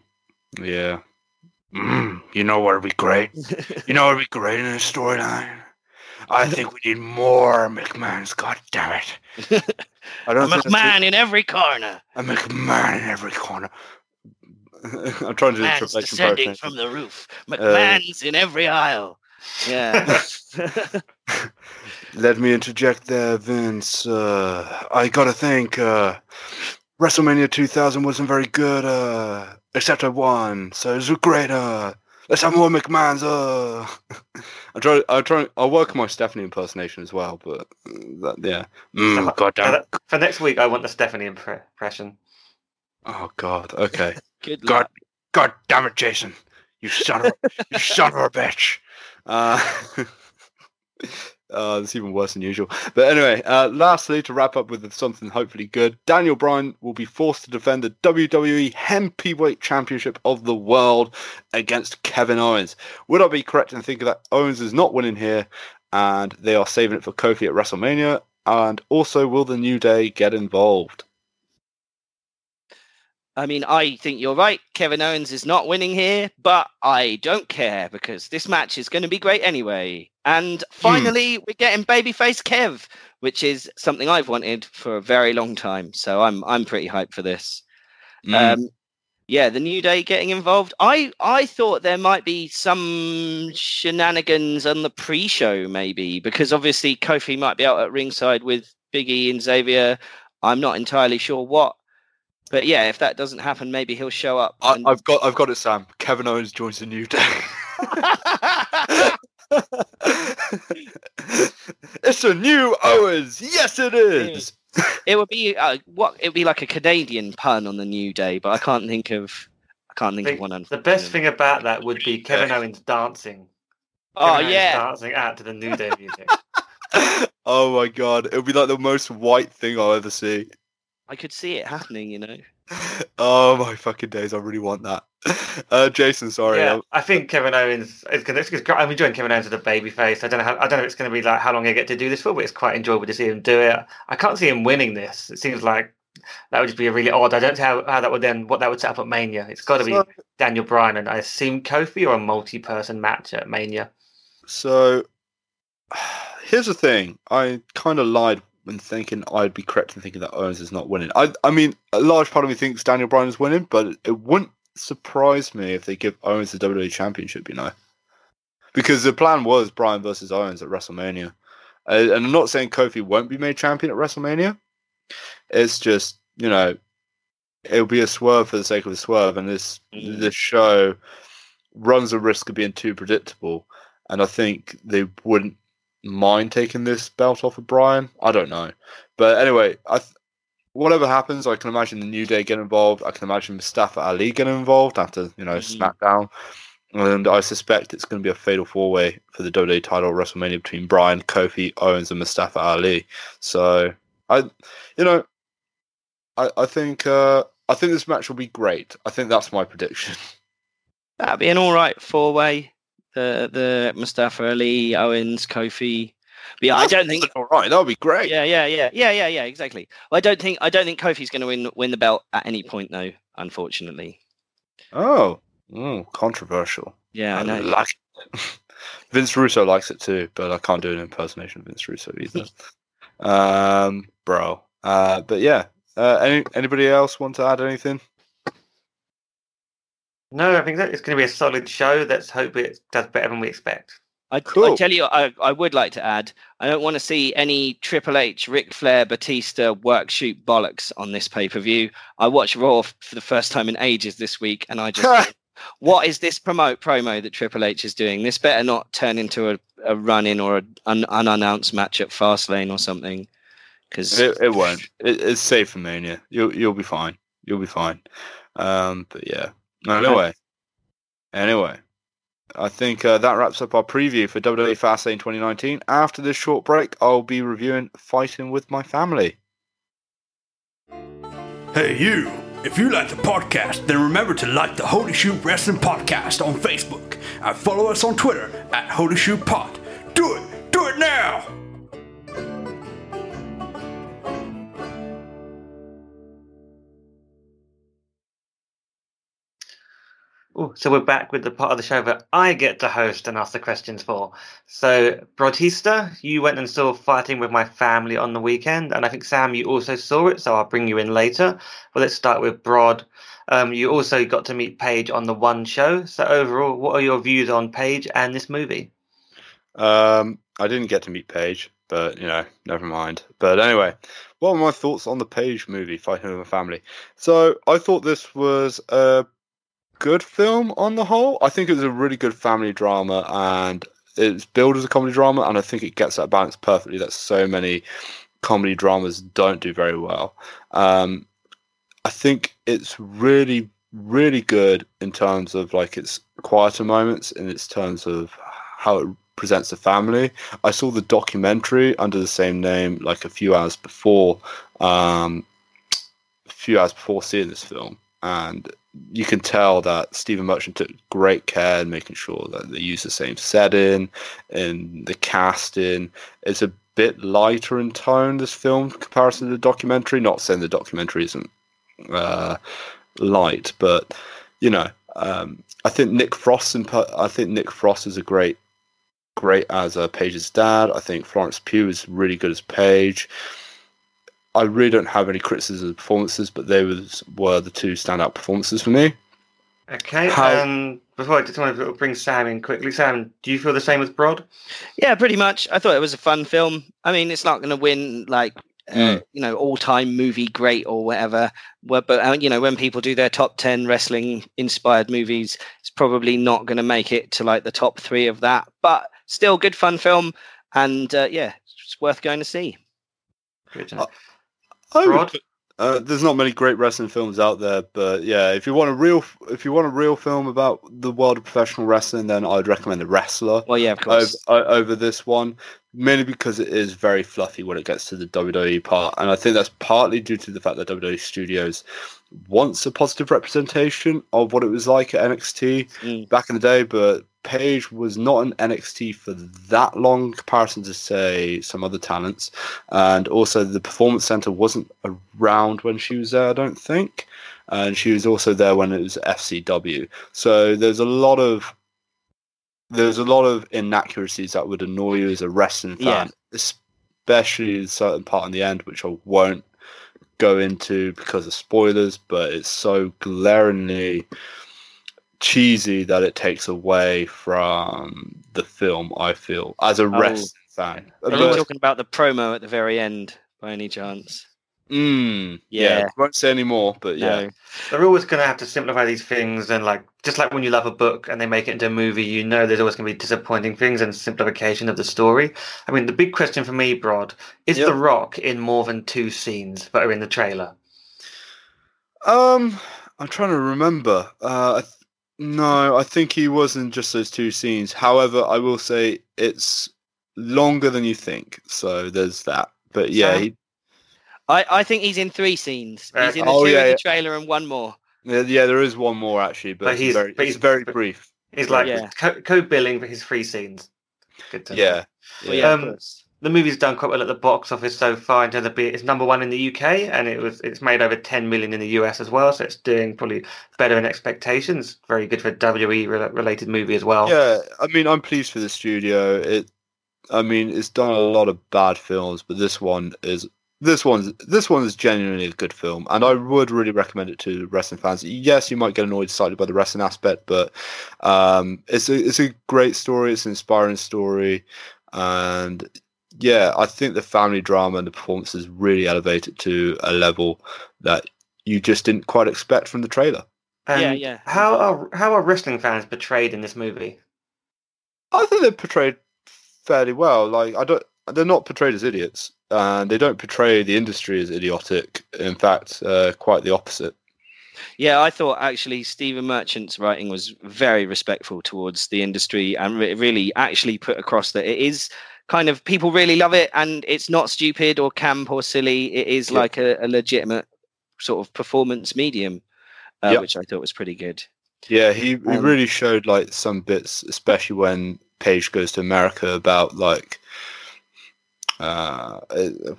yeah. Mm, you know what would be great? [LAUGHS] You know what would be great in a storyline? I think we need more McMahon's. God damn it! [LAUGHS] I A don't think that's McMahon in every corner, A McMahon in every corner. [LAUGHS] I'm trying to do the McMahon's Triple H descending from the roof, McMahon's in every aisle. Yeah. [LAUGHS] Let me interject there, Vince. Uh, I gotta think. Uh, WrestleMania 2000 wasn't very good, uh, except I won, so it was great. Uh, let's have more McMahon's. Uh. I'm trying. I'm trying. I'll work on my Stephanie impersonation as well, but uh, that, yeah. Mm, God For, damn. for next week, I want the Stephanie impression. Oh God. Okay. [LAUGHS] Good God, luck. God damn it, Jason! You son of, a- you son of a bitch! Uh, [LAUGHS] uh, it's even worse than usual. But anyway, uh, lastly, to wrap up with something hopefully good, Daniel Bryan will be forced to defend the WWE Heavyweight Championship of the World against Kevin Owens. Would I be correct in thinking that Owens is not winning here, and they are saving it for Kofi at WrestleMania? And also, will the New Day get involved? I mean, I think you're right. Kevin Owens is not winning here, but I don't care because this match is going to be great anyway. And finally, we're getting babyface Kev, which is something I've wanted for a very long time. So I'm I'm pretty hyped for this. Mm. Um, yeah, the New Day getting involved. I I thought there might be some shenanigans on the pre-show, maybe because obviously Kofi might be out at ringside with Biggie and Xavier. I'm not entirely sure what, but yeah, if that doesn't happen, maybe he'll show up. I, I've got, I've got it, Sam. Kevin Owens joins the New Day. [LAUGHS] [LAUGHS] it's a new Owens. Yes, it is. it would be uh, what it would be like a Canadian pun on the New Day, but I can't think of I can't think of think one. The best thing about that would be Kevin Owens dancing. Oh Kevin Owens yeah, dancing out to the New Day music. [LAUGHS] oh my god, it would be like the most white thing I'll ever see. I could see it happening. You know. [LAUGHS] Oh my fucking days, I really want that. [LAUGHS] Uh, Jason, sorry. yeah, I'm- think Kevin Owens is going to. I'm enjoying Kevin Owens as a babyface. I don't know how. I don't know if it's going to be like how long I get to do this for, but it's quite enjoyable to see him do it. I can't see him winning this. It seems like that would just be a really odd. I don't know how, how that would then what that would set up at Mania. It's got to be So- Daniel Bryan and I assume Kofi or a multi-person match at Mania. So [SIGHS] here's the thing. I kind of lied when thinking I'd be correct in thinking that Owens is not winning. I I mean, a large part of me thinks Daniel Bryan is winning, but it, it wouldn't surprise me if they give Owens the WWE Championship. You know, because the plan was Bryan versus Owens at WrestleMania, and I'm not saying Kofi won't be made champion at WrestleMania. It's just you know, it'll be a swerve for the sake of a swerve, and this Mm. this show runs the risk of being too predictable and I think they wouldn't mind taking this belt off of Bryan. I don't know, but anyway, I th- whatever happens, I can imagine the New Day get involved. I can imagine Mustafa Ali getting involved after you know Mhm. SmackDown, and I suspect it's going to be a fatal four way for the WWE title WrestleMania between Bryan, Kofi, Owens, and Mustafa Ali. So I, you know, I I think uh, I think this match will be great. I think that's my prediction. [LAUGHS] That'd be an all right four way. The the Mustafa Ali, Owens, Kofi. But yeah, I don't think. [LAUGHS] All right, that would be great. Yeah, yeah, yeah, yeah, yeah, yeah. Exactly. Well, I don't think I don't think Kofi's going to win win the belt at any point, though. Unfortunately. Oh, mm, controversial. Yeah, I know. like it. [LAUGHS] Vince Russo likes it too, but I can't do an impersonation of Vince Russo either. um, bro. Uh, but yeah. Uh, any anybody else want to add anything? No, I think that it's going to be a solid show. Let's hope it does better than we expect. I, I tell you, I, I would like to add, I don't want to see any Triple H, Ric Flair, Batista work shoot bollocks on this pay per view. I watched Raw for the first time in ages this week, and I just, what is this promote promo that Triple H is doing? This better not turn into a, a run in or an unannounced match at Fastlane or something. Because It, it won't. It, it's safe for Mania. You'll you'll be fine. You'll be fine. Um, but yeah. Anyway, anyway, I think uh, that wraps up our preview for WWE Fastlane 2019. After this short break, I'll be reviewing Fighting with My Family. Hey, you! If you like the podcast, then remember to like the Holy Shoot Wrestling Podcast on Facebook and follow us on Twitter at Holy Shoot Pod. Do it! Do it now! Ooh, so we're back with the part of the show that I get to host and ask the questions for. So, Brodista, you went and saw Fighting with My Family on the weekend, and I think Sam, you also saw it, so I'll bring you in later. But let's start with Brod. Um, you also got to meet Paige on the one show. So, overall, what are your views on Paige and this movie? Um, I didn't get to meet Paige, but you know, never mind. But anyway, what are my thoughts on the Paige movie, Fighting with My Family? So I thought this was a good film on the whole. I think it was a really good family drama, and it's billed as a comedy drama, and I think it gets that balance perfectly. That so many comedy dramas don't do very well. Um, I think it's really, really good in terms of like its quieter moments, in its terms of how it presents the family. I saw the documentary under the same name like a few hours before, um, a few hours before seeing this film, and you can tell that Stephen Merchant took great care in making sure that they use the same setting and the casting. It's a bit lighter in tone this film comparison to the documentary. Not saying the documentary isn't uh, light, but you know, um, I think Nick Frost. I think Nick Frost is a great, great as uh, Paige's dad. I think Florence Pugh is really good as Paige. I really don't have any criticisms of the performances, but they was were the two standout performances for me. Okay, How- um, before I just want to bring Sam in quickly. Sam, do you feel the same as Brod? Yeah, pretty much. I thought it was a fun film. I mean, it's not going to win like uh, Mm. you know all-time movie great or whatever. Well, but uh, you know when people do their top ten wrestling-inspired movies, it's probably not going to make it to like the top three of that. But still, good fun film, and uh, yeah, it's worth going to see. Good. Uh, I would uh, there's not many great wrestling films out there, but yeah, if you want a real, if you want a real film about the world of professional wrestling, then I'd recommend The Wrestler Well, yeah, of over, course. o- over this one, mainly because it is very fluffy when it gets to the WWE part, and I think that's partly due to the fact that WWE Studios wants a positive representation of what it was like at NXT Mm. back in the day, but Paige was not in NXT for that long comparison to say some other talents, and also the Performance Center wasn't around when she was there, I don't think, and she was also there when it was FCW. So there's a lot of there's a lot of inaccuracies that would annoy you as a wrestling Yeah. fan, especially a certain part in the end, which I won't go into because of spoilers, but it's so glaringly cheesy that it takes away from the film, I feel, as a wrestling fan. Are you talking about the promo at the very end by any chance? Mm, yeah. Yeah. Won't say any more, but yeah. No. They're always going to have to simplify these things, and like just like when you love a book and they make it into a movie, you know there's always going to be disappointing things and simplification of the story. I mean, the big question for me, Brod, is Yep. The Rock in more than two scenes that are in the trailer? Um, I'm trying to remember. Uh, I th- no, I think he was in just those two scenes. However, I will say it's longer than you think, so there's that. But yeah, Sam? he, I, I think he's in three scenes. He's in the Oh, two yeah, in yeah. the trailer and one more. yeah, yeah, there is one more actually, but, But it's he's- very, but it's he's- very but- brief. It's like Yeah. co- co-billing for his three scenes. Good to know. Yeah. Well, yeah, Um, course. The movie's done quite well at the box office so far in terms of being it's number one in the UK and it was it's made over 10 million in the US as well so it's doing probably better than expectations very good for a rela- related movie as well Yeah, I mean, I'm pleased for the studio. It, I mean, it's done a lot of bad films, but this one is this one's this one is genuinely a good film, and I would really recommend it to wrestling fans. Yes, you might get annoyed slightly by the wrestling aspect, but um, it's a it's a great story. It's an inspiring story, and yeah, I think the family drama and the performances really elevate it to a level that you just didn't quite expect from the trailer. And yeah, yeah. how are how are wrestling fans portrayed in this movie I think they're portrayed fairly well. Like I don't, they're not portrayed as idiots, and they don't portray the industry as idiotic. In fact, uh, quite the opposite. Yeah, I thought actually Stephen Merchant's writing was very respectful towards the industry and re- really actually put across that it is kind of people really love it and it's not stupid or camp or silly. It is like a, a legitimate sort of performance medium, uh, Yeah. which I thought was pretty good. Yeah, he, he Um, really showed like some bits, especially when Paige goes to America about like, uh,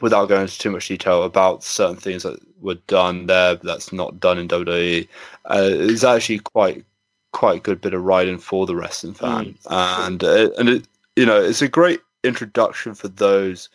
without going into too much detail about certain things that were done there that's not done in WWE. Uh, it's actually quite quite a good bit of writing for the wrestling fan, and uh, and it, you know it's a great introduction for those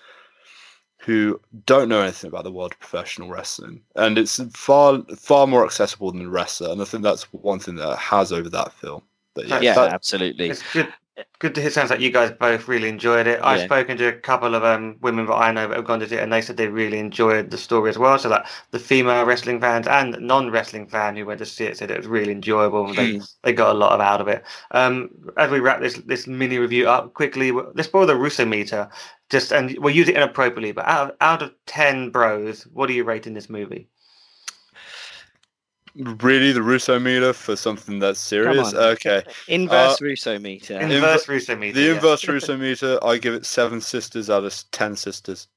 who don't know anything about the world of professional wrestling, and it's far far more accessible than the wrestler, and I think that's one thing that it has over that film. But yeah, Yeah, Yeah, that- absolutely. it's good good to hear sounds like you guys both really enjoyed it i've spoken to a couple of um women that i know that have gone to see it and they said they really enjoyed the story as well so that the female wrestling fans and non-wrestling fan who went to see it said it was really enjoyable and they Hmm. they got a lot of out of it. Um, as we wrap this this mini review up quickly, let's borrow the Russo meter. Just and we'll use it inappropriately, but out of, out of ten bros, what are you rating this movie? Really the Russo meter for something that's serious. Okay, Inverse Russo meter. Inverse Russo meter. the yes. inverse Russo meter, I give it seven sisters out of ten sisters.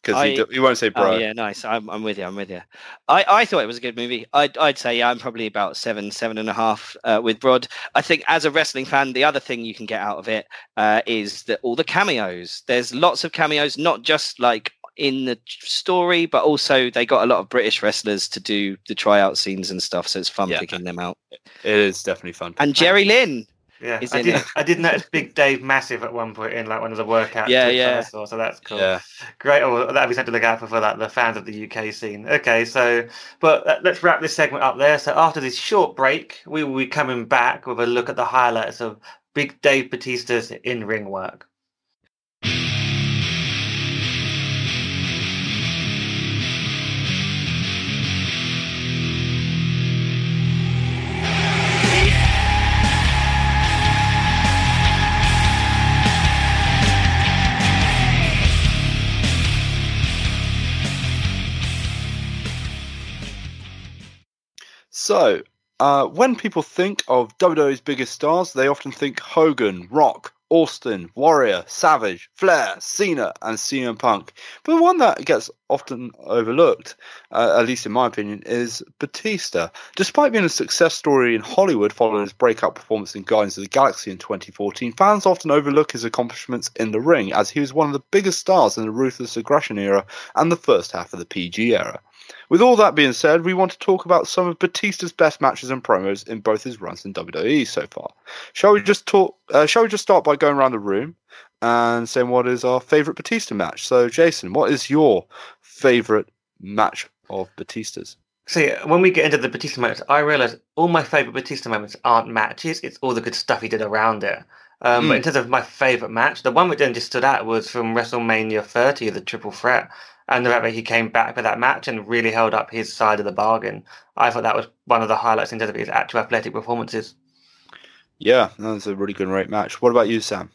Because he, he won't say bro. Oh yeah, nice. I'm, I'm with you. I'm with you. I, I thought it was a good movie. I'd, I'd say yeah, I'm probably about seven, seven and a half uh, with Brod. I think as a wrestling fan, the other thing you can get out of it uh, is that all the cameos. There's lots of cameos, not just like in the story, but also they got a lot of British wrestlers to do the tryout scenes and stuff. So it's fun Yeah. picking them out. It is definitely fun. And Jerry Lynn. Yeah, I did. it. I did notice Big Dave Mastiff at one point in like one of the workouts. Yeah, clips I yeah. saw, so that's cool. Yeah. Great. Oh, that'd be something to look out for for like the fans of the UK scene. Okay, so but uh, let's wrap this segment up there. So after this short break, we will be coming back with a look at the highlights of Big Dave Batista's in-ring work. So, uh, when people think of WWE's biggest stars, they often think Hogan, Rock, Austin, Warrior, Savage, Flair, Cena, and CM Punk. But the one that gets often overlooked, uh, at least in my opinion, is Batista. Despite being a success story in Hollywood following his breakout performance in Guardians of the Galaxy in 2014, fans often overlook his accomplishments in the ring, as he was one of the biggest stars in the Ruthless Aggression era and the first half of the PG era. With all that being said, we want to talk about some of Batista's best matches and promos in both his runs in WWE so far. Shall we just talk? Uh, shall we just start by going around the room and saying what is our favorite Batista match? So, Jason, what is your favorite match of Batista's? See, when we get into the Batista moments, I realize all my favorite Batista moments aren't matches; it's all the good stuff he did around it. Um, Hmm. But in terms of my favorite match, the one which then just stood out was from WrestleMania 30, the Triple Threat, and the fact that he came back for that match and really held up his side of the bargain. I thought that was one of the highlights in terms of his actual athletic performances. Yeah, that was a really good great match. What about you, Sam?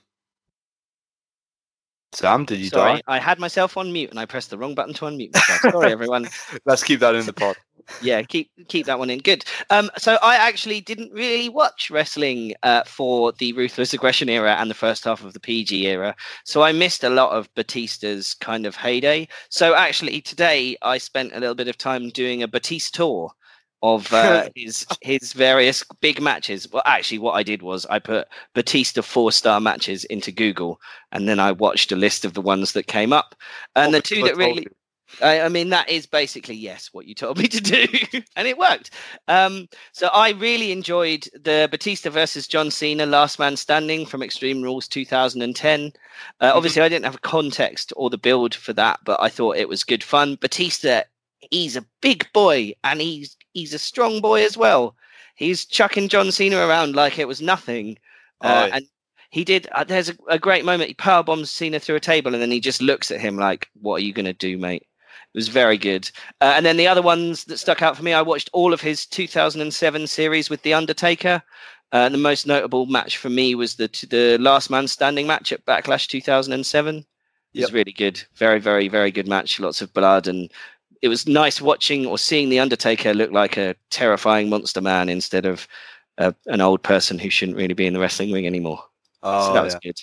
Sam, did you Sorry, die? I had myself on mute and I pressed the wrong button to unmute myself. Sorry, [LAUGHS] everyone. Let's keep that in the pod. [LAUGHS] yeah keep keep that one in good um so i actually didn't really watch wrestling uh for the ruthless aggression era and the first half of the pg era so i missed a lot of batista's kind of heyday so actually today i spent a little bit of time doing a batista tour of uh, [LAUGHS] his his various big matches. Well, actually, what I did was I put Batista four star matches into Google, and then I watched a list of the ones that came up, and the two I that really. I, I mean, that is basically yes, what you told me to do, [LAUGHS] and it worked. Um, so I really enjoyed the Batista versus John Cena Last Man Standing from Extreme Rules 2010. Uh, obviously, I didn't have a context or the build for that, but I thought it was good fun. Batista, he's a big boy, and he's he's a strong boy as well. He's chucking John Cena around like it was nothing, uh, Oh, and he did. Uh, there's a, a great moment. He power bombs Cena through a table, and then he just looks at him like, "What are you going to do, mate?" It was very good. Uh, and then the other ones that stuck out for me, I watched all of his 2007 series with The Undertaker. Uh, the most notable match for me was the the Last Man Standing match at Backlash 2007. It Yep. was really good. Very, very, very good match. Lots of blood. And it was nice watching or seeing The Undertaker look like a terrifying monster man instead of uh, an old person who shouldn't really be in the wrestling ring anymore. Oh, so that was yeah. good.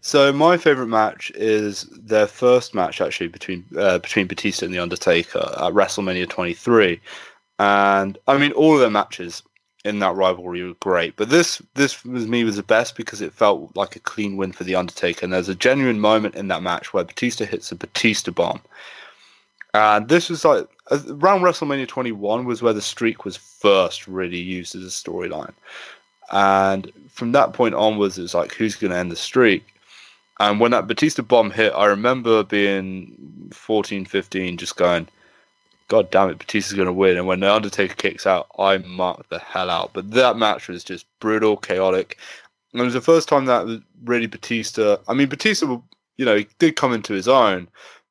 So my favorite match is their first match actually between uh, between Batista and the Undertaker at WrestleMania 23, and I mean all of their matches in that rivalry were great, but this this was me was the best because it felt like a clean win for the Undertaker, and there's a genuine moment in that match where Batista hits a Batista bomb, and this was like uh, around WrestleMania 21 was where the streak was first really used as a storyline. And from that point onwards, it's like, who's going to end the streak? And when that Batista bomb hit, I remember being 14, 15, just going, God damn it, Batista's going to win. And when The Undertaker kicks out, I marked the hell out. But that match was just brutal, chaotic. And it was the first time that really Batista. I mean, Batista, you know, he did come into his own,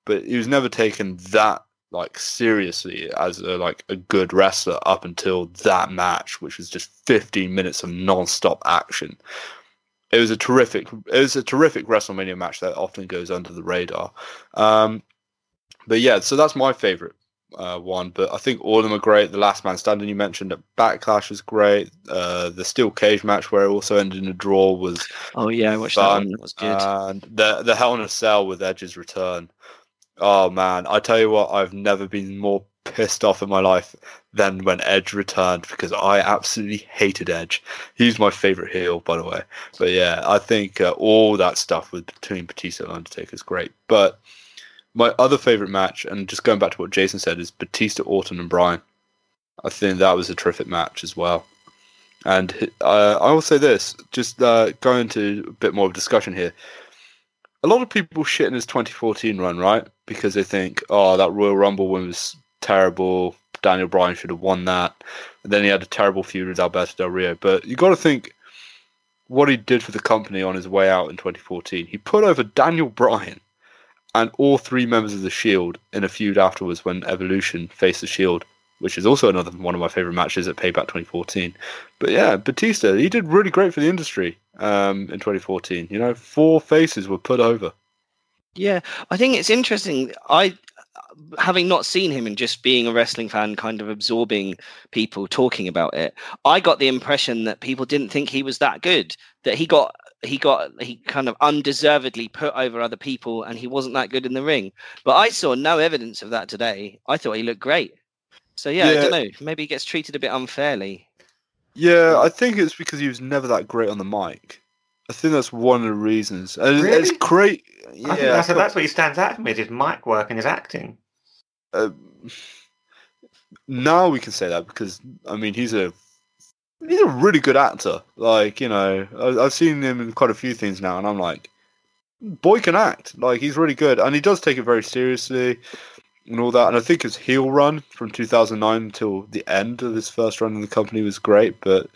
but he was never taken that like seriously as a like a good wrestler up until that match, which was just 15 minutes of non-stop action. It was a terrific. It was a terrific WrestleMania match that often goes under the radar. Um, but yeah, so that's my favorite uh, one. But I think all of them are great. The Last Man Standing you mentioned at Backlash was great. Uh, the steel cage match where it also ended in a draw was Oh yeah, I watched Fun. that one. That was good. and the the Hell in a Cell with Edge's return. Oh man, I tell you what, I've never been more pissed off in my life than when Edge returned because I absolutely hated Edge. He's my favorite heel, by the way. But yeah, I think uh, all that stuff with between Batista and Undertaker is great. But my other favorite match, and just going back to what Jason said, is Batista, Orton, and Bryan. I think that was a terrific match as well. And uh, I will say this, just uh, going into a bit more of discussion here. A lot of people shit in his 2014 run, right? Because they think, oh, that Royal Rumble win was terrible. Daniel Bryan should have won that. And then he had a terrible feud with Alberto Del Rio. But you got to think what he did for the company on his way out in 2014. He put over Daniel Bryan and all three members of the Shield in a feud afterwards when Evolution faced the Shield, which is also another one of my favorite matches at Payback 2014. But yeah, Batista, he did really great for the industry um, in 2014. You know, four faces were put over. Yeah, I think it's interesting. I, having not seen him and just being a wrestling fan, kind of absorbing people talking about it, I got the impression that people didn't think he was that good. That he got he got he kind of undeservedly put over other people, and he wasn't that good in the ring. But I saw no evidence of that today. I thought he looked great. So yeah, I don't know. Maybe he gets treated a bit unfairly. Yeah, I think it's because he was never that great on the mic. I think that's one of the reasons. And it's- It's Really? great. I think Yeah, that's, that's what he stands out for me, is his mic work and his acting. uh, now we can say that because I mean he's a he's a really good actor. Like you know, I, I've seen him in quite a few things now, and I'm like, boy can act. Like he's really good, and he does take it very seriously and all that. And I think his heel run from 2009 until the end of his first run in the company was great, but.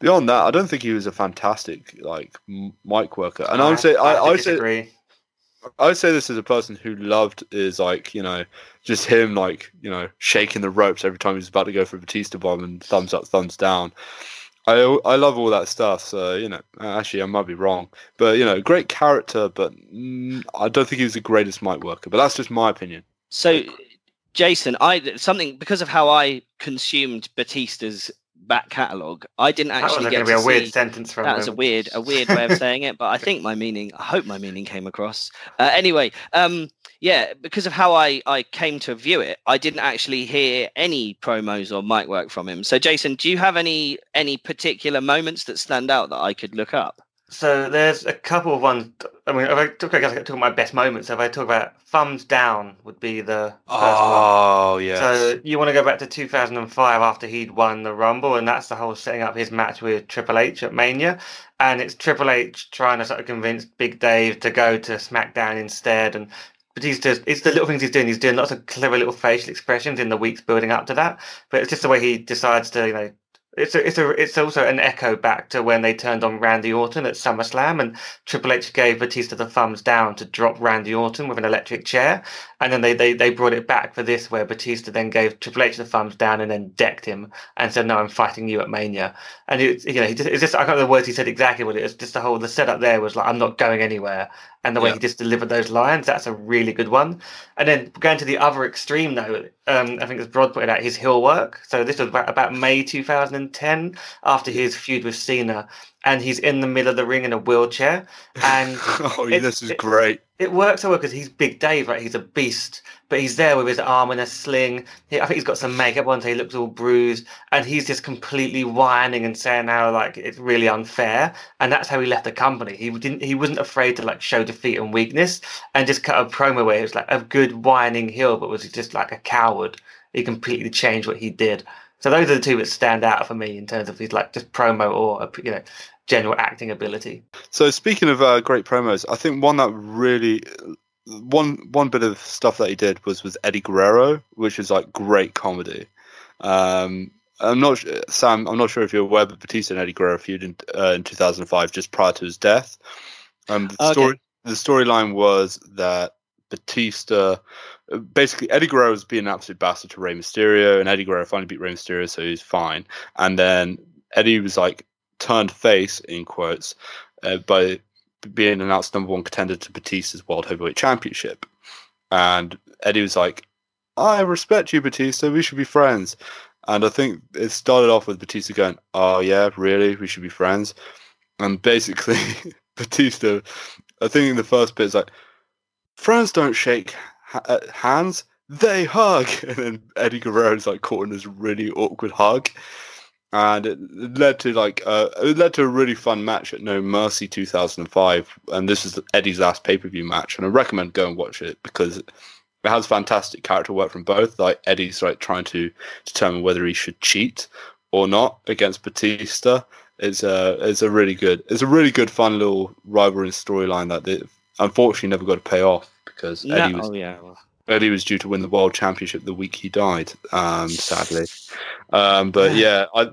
Beyond that, I don't think he was a fantastic like mic worker. And I would say, I, I would say. I would say this as a person who loved is like you know just him like you know shaking the ropes every time he's about to go for a Batista bomb and thumbs up, thumbs down. I I love all that stuff. So you know, actually I might be wrong, but you know, great character, but mm, I don't think he was the greatest mic worker. But that's just my opinion. So, Jason, I something because of how I consumed Batista's back catalogue, I didn't That actually to get be to a weird sentence from That was a weird, a weird way of saying it, but I [LAUGHS] think my meaning, I hope my meaning came across. Uh, anyway, um, yeah, because of how I, I came to view it, I didn't actually hear any promos or mic work from him. So, Jason, do you have any any particular moments that stand out that I could look up? So there's a couple of ones. I mean, if I talk, I guess I talk about my best moments. If I talk about thumbs down, would be the first one. Oh yeah. So you want to go back to 2005 after he'd won the Rumble, and that's the whole setting up his match with Triple H at Mania, and it's Triple H trying to sort of convince Big Dave to go to SmackDown instead, and but he's just it's the little things he's doing. He's doing lots of clever little facial expressions in the weeks building up to that, but it's just the way he decides to you know. It's a, it's a, it's also an echo back to when they turned on Randy Orton at SummerSlam, and Triple H gave Batista the thumbs down to drop Randy Orton with an electric chair, and then they, they, they brought it back for this, where Batista then gave Triple H the thumbs down and then decked him and said, "No, I'm fighting you at Mania." And it, you know, he just, it's just I can't remember the words he said exactly, but it was just the whole the setup there was like, "I'm not going anywhere," and the way Yeah. he just delivered those lines, that's a really good one. And then going to the other extreme, though, um, I think as Brod pointed out, his heel work. So this was about, about May 2010, after his feud with Cena, and he's in the middle of the ring in a wheelchair, and [LAUGHS] oh, it's- this is it- great. it works so well because he's Big Dave, right? He's a beast, but he's there with his arm in a sling. He, I think he's got some makeup on, so he looks all bruised, and he's just completely whining and saying how like it's really unfair. And that's how he left the company. He didn't. He wasn't afraid to like show defeat and weakness, and just cut a promo where it was like a good whining heel, but was just like a coward. He completely changed what he did. So those are the two that stand out for me in terms of his like just promo or you know general acting ability. So speaking of uh, great promos, I think one that really one one bit of stuff that he did was with Eddie Guerrero, which is like great comedy. Um, I'm not su- Sam. I'm not sure if you're aware, but Batista and Eddie Guerrero feud in, uh, in 2005, just prior to his death. Um, the Okay. story the storyline was that Batista, basically Eddie Guerrero was being an absolute bastard to Rey Mysterio, and Eddie Guerrero finally beat Rey Mysterio, so he's fine. And then Eddie was like turned face in quotes uh, by being announced number one contender to Batista's World Heavyweight Championship. And Eddie was like, I respect you, Batista. We should be friends. And I think it started off with Batista going, Oh, yeah, really? We should be friends. And basically, [LAUGHS] Batista, I think in the first bit, is like, Friends don't shake ha- uh, hands, they hug. [LAUGHS] And then Eddie Guerrero's like caught in this really awkward hug and it led to like uh, it led to a really fun match at No Mercy 2005, and this is Eddie's last pay per view match, and I recommend go and watch it because it has fantastic character work from both. Like Eddie's like trying to determine whether he should cheat or not against Batista. It's a it's a really good it's a really good fun little rivalry storyline that they, unfortunately never got to pay off because No, Eddie was oh yeah. Eddie was due to win the world championship the week he died, um, sadly. Um, but yeah, I,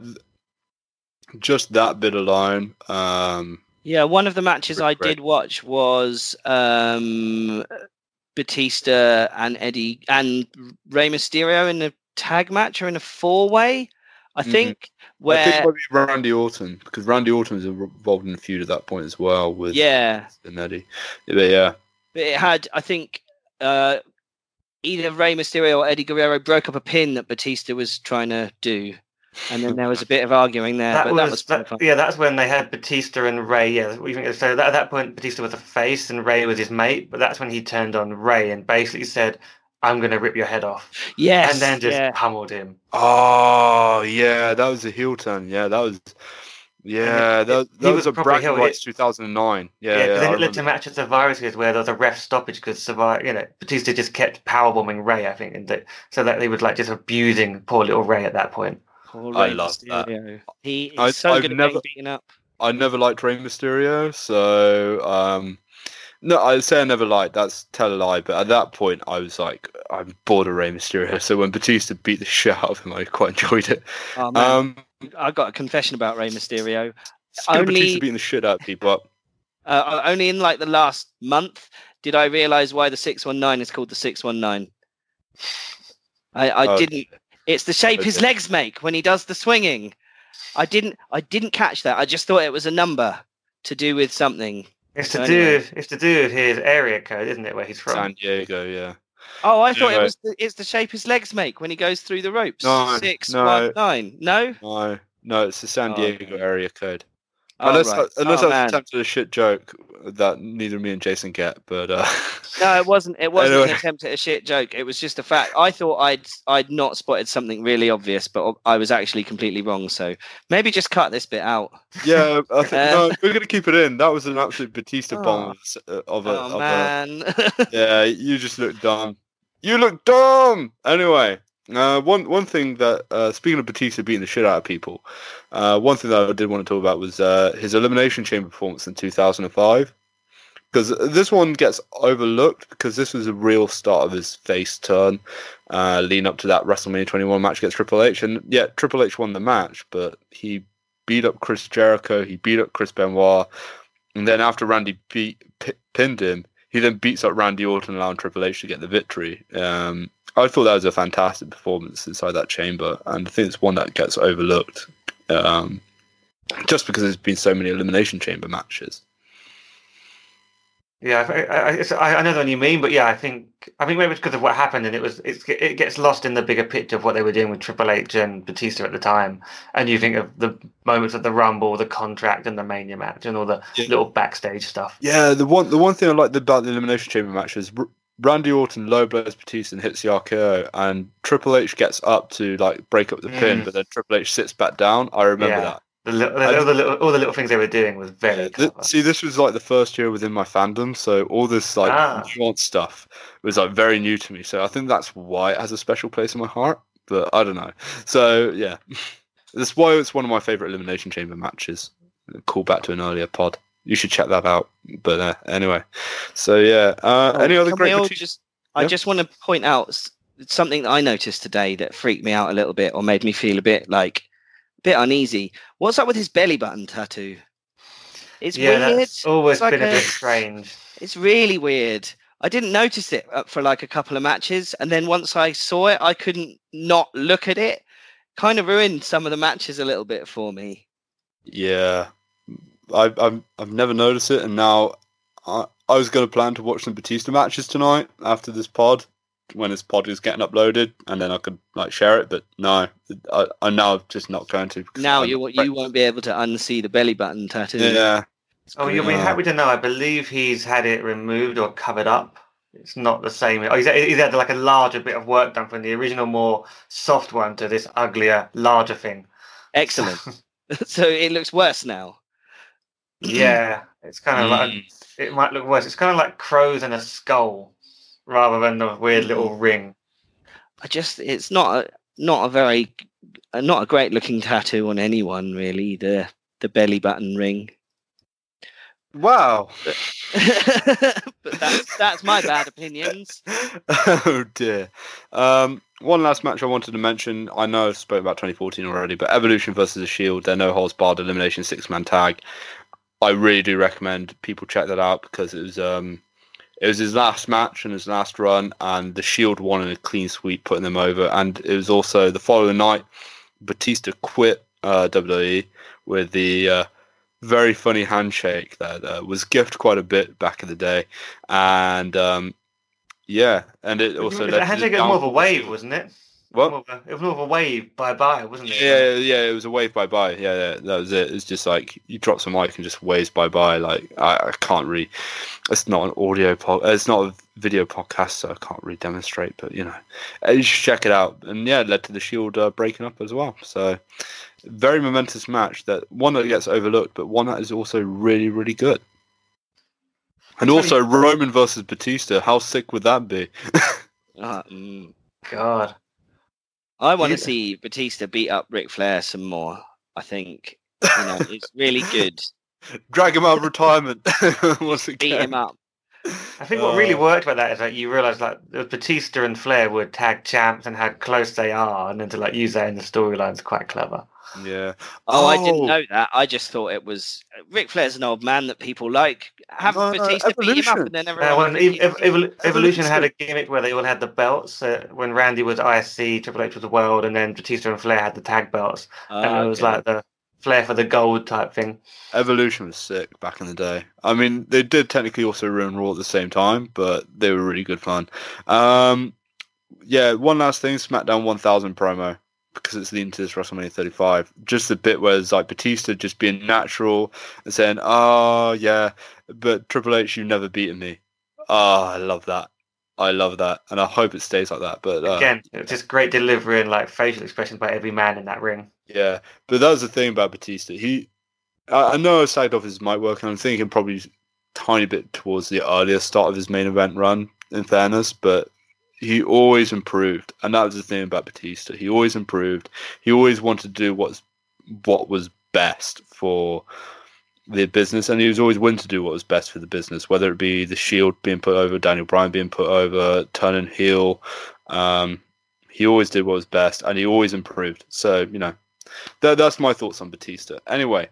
just that bit alone. Um, Yeah, one of the matches I did watch was um, Batista and Eddie and Rey Mysterio in a tag match or in a four way, I Mhm. think. I Where think maybe Randy Orton because Randy Orton was involved in a feud at that point as well with yeah, and Eddie. But yeah, it had I think uh, either Rey Mysterio or Eddie Guerrero broke up a pin that Batista was trying to do, and then there was a bit of arguing there. that but was, that was that- fun. yeah, that's when they had Batista and Rey. Yeah, so that, at that point, Batista was a face and Rey was his mate. But that's when he turned on Rey and basically said, "I'm going to rip your head off," Yes, and then just yeah. pummeled him. oh yeah, that was a heel turn. Yeah, that was. Yeah, he- that, he that was was a proper bragging heel. rights 2009. Yeah, Yeah, yeah, because then I it led to remember. match at Survivor Series where there was a ref stoppage because Survivor, you know, Batista just kept powerbombing Rey. I think, and that, so that they would like just abusing poor little Rey at that point. Poor I Rey love that. Mysterio. He is I- so I've good at never- getting beaten up. I never liked Rey Mysterio, so um, no, I'd say I never lied. That's tell a lie. But at that point, I was like, I'm bored of Rey Mysterio. So when Batista beat the shit out of him, I quite enjoyed it. Oh Um, I got a confession about Rey Mysterio. Only- Batista beating the shit out of people. Up. [LAUGHS] Uh, only in like the last month did I realize why the 619 is called the 619. I, I Oh, didn't. It's the shape his legs make when he does the swinging. I didn't. I didn't catch that. I just thought it was a number to do with something. It's So to do. anyway. with- It's to do with his area code, isn't it? Where he's from. San Diego, yeah. Oh, I thought Yeah. it was. The, it's the shape his legs make when he goes through the ropes. No, Six no. one nine. No. No, no, it's the San Oh, Diego okay. area code. Oh, unless right. unless Oh, I man. was attempted a shit joke, that neither me and Jason get, but uh, No, it wasn't. It wasn't Anyway. an attempt at a shit joke. It was just a fact. I thought I'd I'd not spotted something really obvious, but I was actually completely wrong. So maybe just cut this bit out. yeah, I think [LAUGHS] Uh, no, we're gonna keep it in. That was an absolute Batista Oh. bomb of, uh, a, oh of a man. [LAUGHS] yeah. You just look dumb. You look dumb. Anyway, uh, one one thing that uh, speaking of Batista beating the shit out of people, uh, one thing that I did want to talk about was uh, his elimination chamber performance in 2005. Because this one gets overlooked because this was a real start of his face turn, uh, leading up to that WrestleMania 21 match against Triple H. And yeah, Triple H won the match, but he beat up Chris Jericho, he beat up Chris Benoit, and then after Randy beat, p- pinned him, he then beats up Randy Orton, allowing Triple H to get the victory. Um, I thought that was a fantastic performance inside that chamber, and I think it's one that gets overlooked, um, just because there's been so many elimination chamber matches. Yeah, I, I, I I know the one you mean, but yeah, I think I think maybe it's because of what happened, and it was it's, it gets lost in the bigger picture of what they were doing with Triple H and Batista at the time, and you think of the moments of the Rumble, the contract, and the Mania match, and all the Yeah. little backstage stuff. Yeah, the one the one thing I like about the elimination chamber match is R- Randy Orton low blows Batista and hits the RKO, and Triple H gets up to like break up the pin, Mm. but then Triple H sits back down. I remember Yeah. that. The, little, all the little all the little things they were doing was very th- see, this was like the first year within my fandom, so all this like Ah. nuanced stuff was like very new to me. So I think that's why it has a special place in my heart. But I don't know. So yeah, [LAUGHS] that's why it's one of my favorite elimination chamber matches. Call back to an earlier pod. You should check that out. But uh, anyway, so yeah. Uh, Oh, any other great? we all Batista- just I just want to point out something that I noticed today that freaked me out a little bit or made me feel a bit like a bit uneasy. What's up with his belly button tattoo? It's yeah, weird. that's always It's like been a, a- bit strange. It's really weird. I didn't notice it uh, for like a couple of matches, and then once I saw it, I couldn't not look at it. Kind of ruined some of the matches a little bit for me. Yeah, I, I've I've never noticed it, and now I I was going to plan to watch some Batista matches tonight after this pod when this pod is getting uploaded, and then I could like share it. But no, I, I'm now just not going to. Now I'm you afraid- you won't be able to unsee the belly button tattoo. Yeah, Oh, you'll be happy to know. I believe he's had it removed or covered up. It's not the same. Oh, he's, he's had like a larger bit of work done from the original, more soft one to this uglier, larger thing. Excellent. [LAUGHS] [LAUGHS] so it looks worse now. Yeah, it's kind of like Mm. it might look worse. It's kind of like crows and a skull, rather than the weird little ring. I just it's not a not a very uh, not a great looking tattoo on anyone really. The the belly button ring. Wow. [LAUGHS] but that's that's my bad opinions. [LAUGHS] oh dear. Um, one last match I wanted to mention. I know I've spoke about 2014 already, but Evolution versus the Shield, their no holds barred elimination six man tag. I really do recommend people check that out because it was um, it was his last match and his last run, and the Shield won in a clean sweep, putting them over. And it was also the following night, Batista quit uh, WWE with the uh, very funny handshake that uh, was gift quite a bit back in the day, and um, yeah, and it also it to had to get more of a wave, wasn't it? What? More a- it was more of a wave. Bye bye, wasn't it? Yeah, yeah, it was a wave bye bye. Yeah, yeah, that was it. It's just like you drop some mic and just waves bye bye. Like I, I can't really. It's not an audio pod. It's not a video podcast, so I can't really demonstrate. But you know, uh, you should check it out. And yeah, it led to the Shield uh, breaking up as well. So very momentous match. That one that gets overlooked, but one that is also really, really good. And also Roman versus Batista. How sick would that be? Uh, [LAUGHS] mm. God. I want to Yeah. see Batista beat up Ric Flair some more. I think you know [LAUGHS] it's really good. Drag him out of retirement [LAUGHS] once Beat him up. I think what really Uh, worked about that is that you realise like Batista and Flair were tag champs and how close they are, and then to like use that in the storyline is quite clever. Yeah. Oh, I didn't Oh. know that. I just thought it was Ric Flair's an old man that people like. Have No, no, Batista beat him up, Evolution. and then Uh, everyone. when Ev- Ev- Evol- Evolution had a gimmick where they all had the belts. Uh, when Randy was ISC, Triple H was the World, and then Batista and Flair had the tag belts, and Ah, it was okay. like the Flair for the gold type thing. Evolution was sick back in the day. I mean, they did technically also ruin Raw at the same time, but they were really good fun. Um, yeah, one last thing: SmackDown 1000 promo because it's leading to this WrestleMania 35. Just the bit where it's like Batista just being natural and saying, "Oh yeah, but Triple H, you've never beaten me. Oh, I love that. I love that, and I hope it stays like that. But uh, Again, it's just great delivery and like facial expressions by every man in that ring. yeah, but that was the thing about Batista. He, I, I know I sagged off his mic work, and I'm thinking probably tiny bit towards the earlier start of his main event run. In fairness, but he always improved, and that was the thing about Batista. He always improved. He always wanted to do what's what was best for the business, and he was always willing to do what was best for the business, whether it be the Shield being put over, Daniel Bryan being put over, turning heel. Um, he always did what was best, and he always improved. So you know, that, that's my thoughts on Batista. Anyway,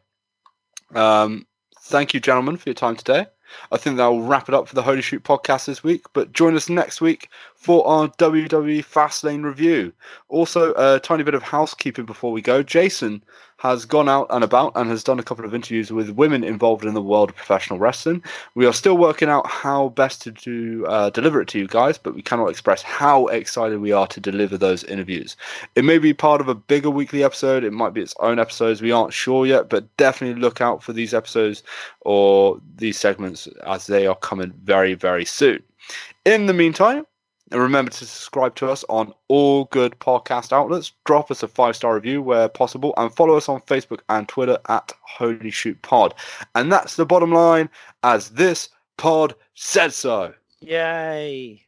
um, thank you, gentlemen, for your time today. I think that will wrap it up for the Holy Shoot podcast this week. But join us next week for our WWE Fastlane review. Also, a tiny bit of housekeeping before we go. Jason has gone out and about and has done a couple of interviews with women involved in the world of professional wrestling. We are still working out how best to do uh, deliver it to you guys, but we cannot express how excited we are to deliver those interviews. It may be part of a bigger weekly episode. It might be its own episodes. We aren't sure yet, but definitely look out for these episodes or these segments as they are coming very, very soon. In the meantime, and remember to subscribe to us on all good podcast outlets. Drop us a five star review where possible, and follow us on Facebook and Twitter at Holy Shoot Pod. And that's the bottom line, as this pod said so. Yay.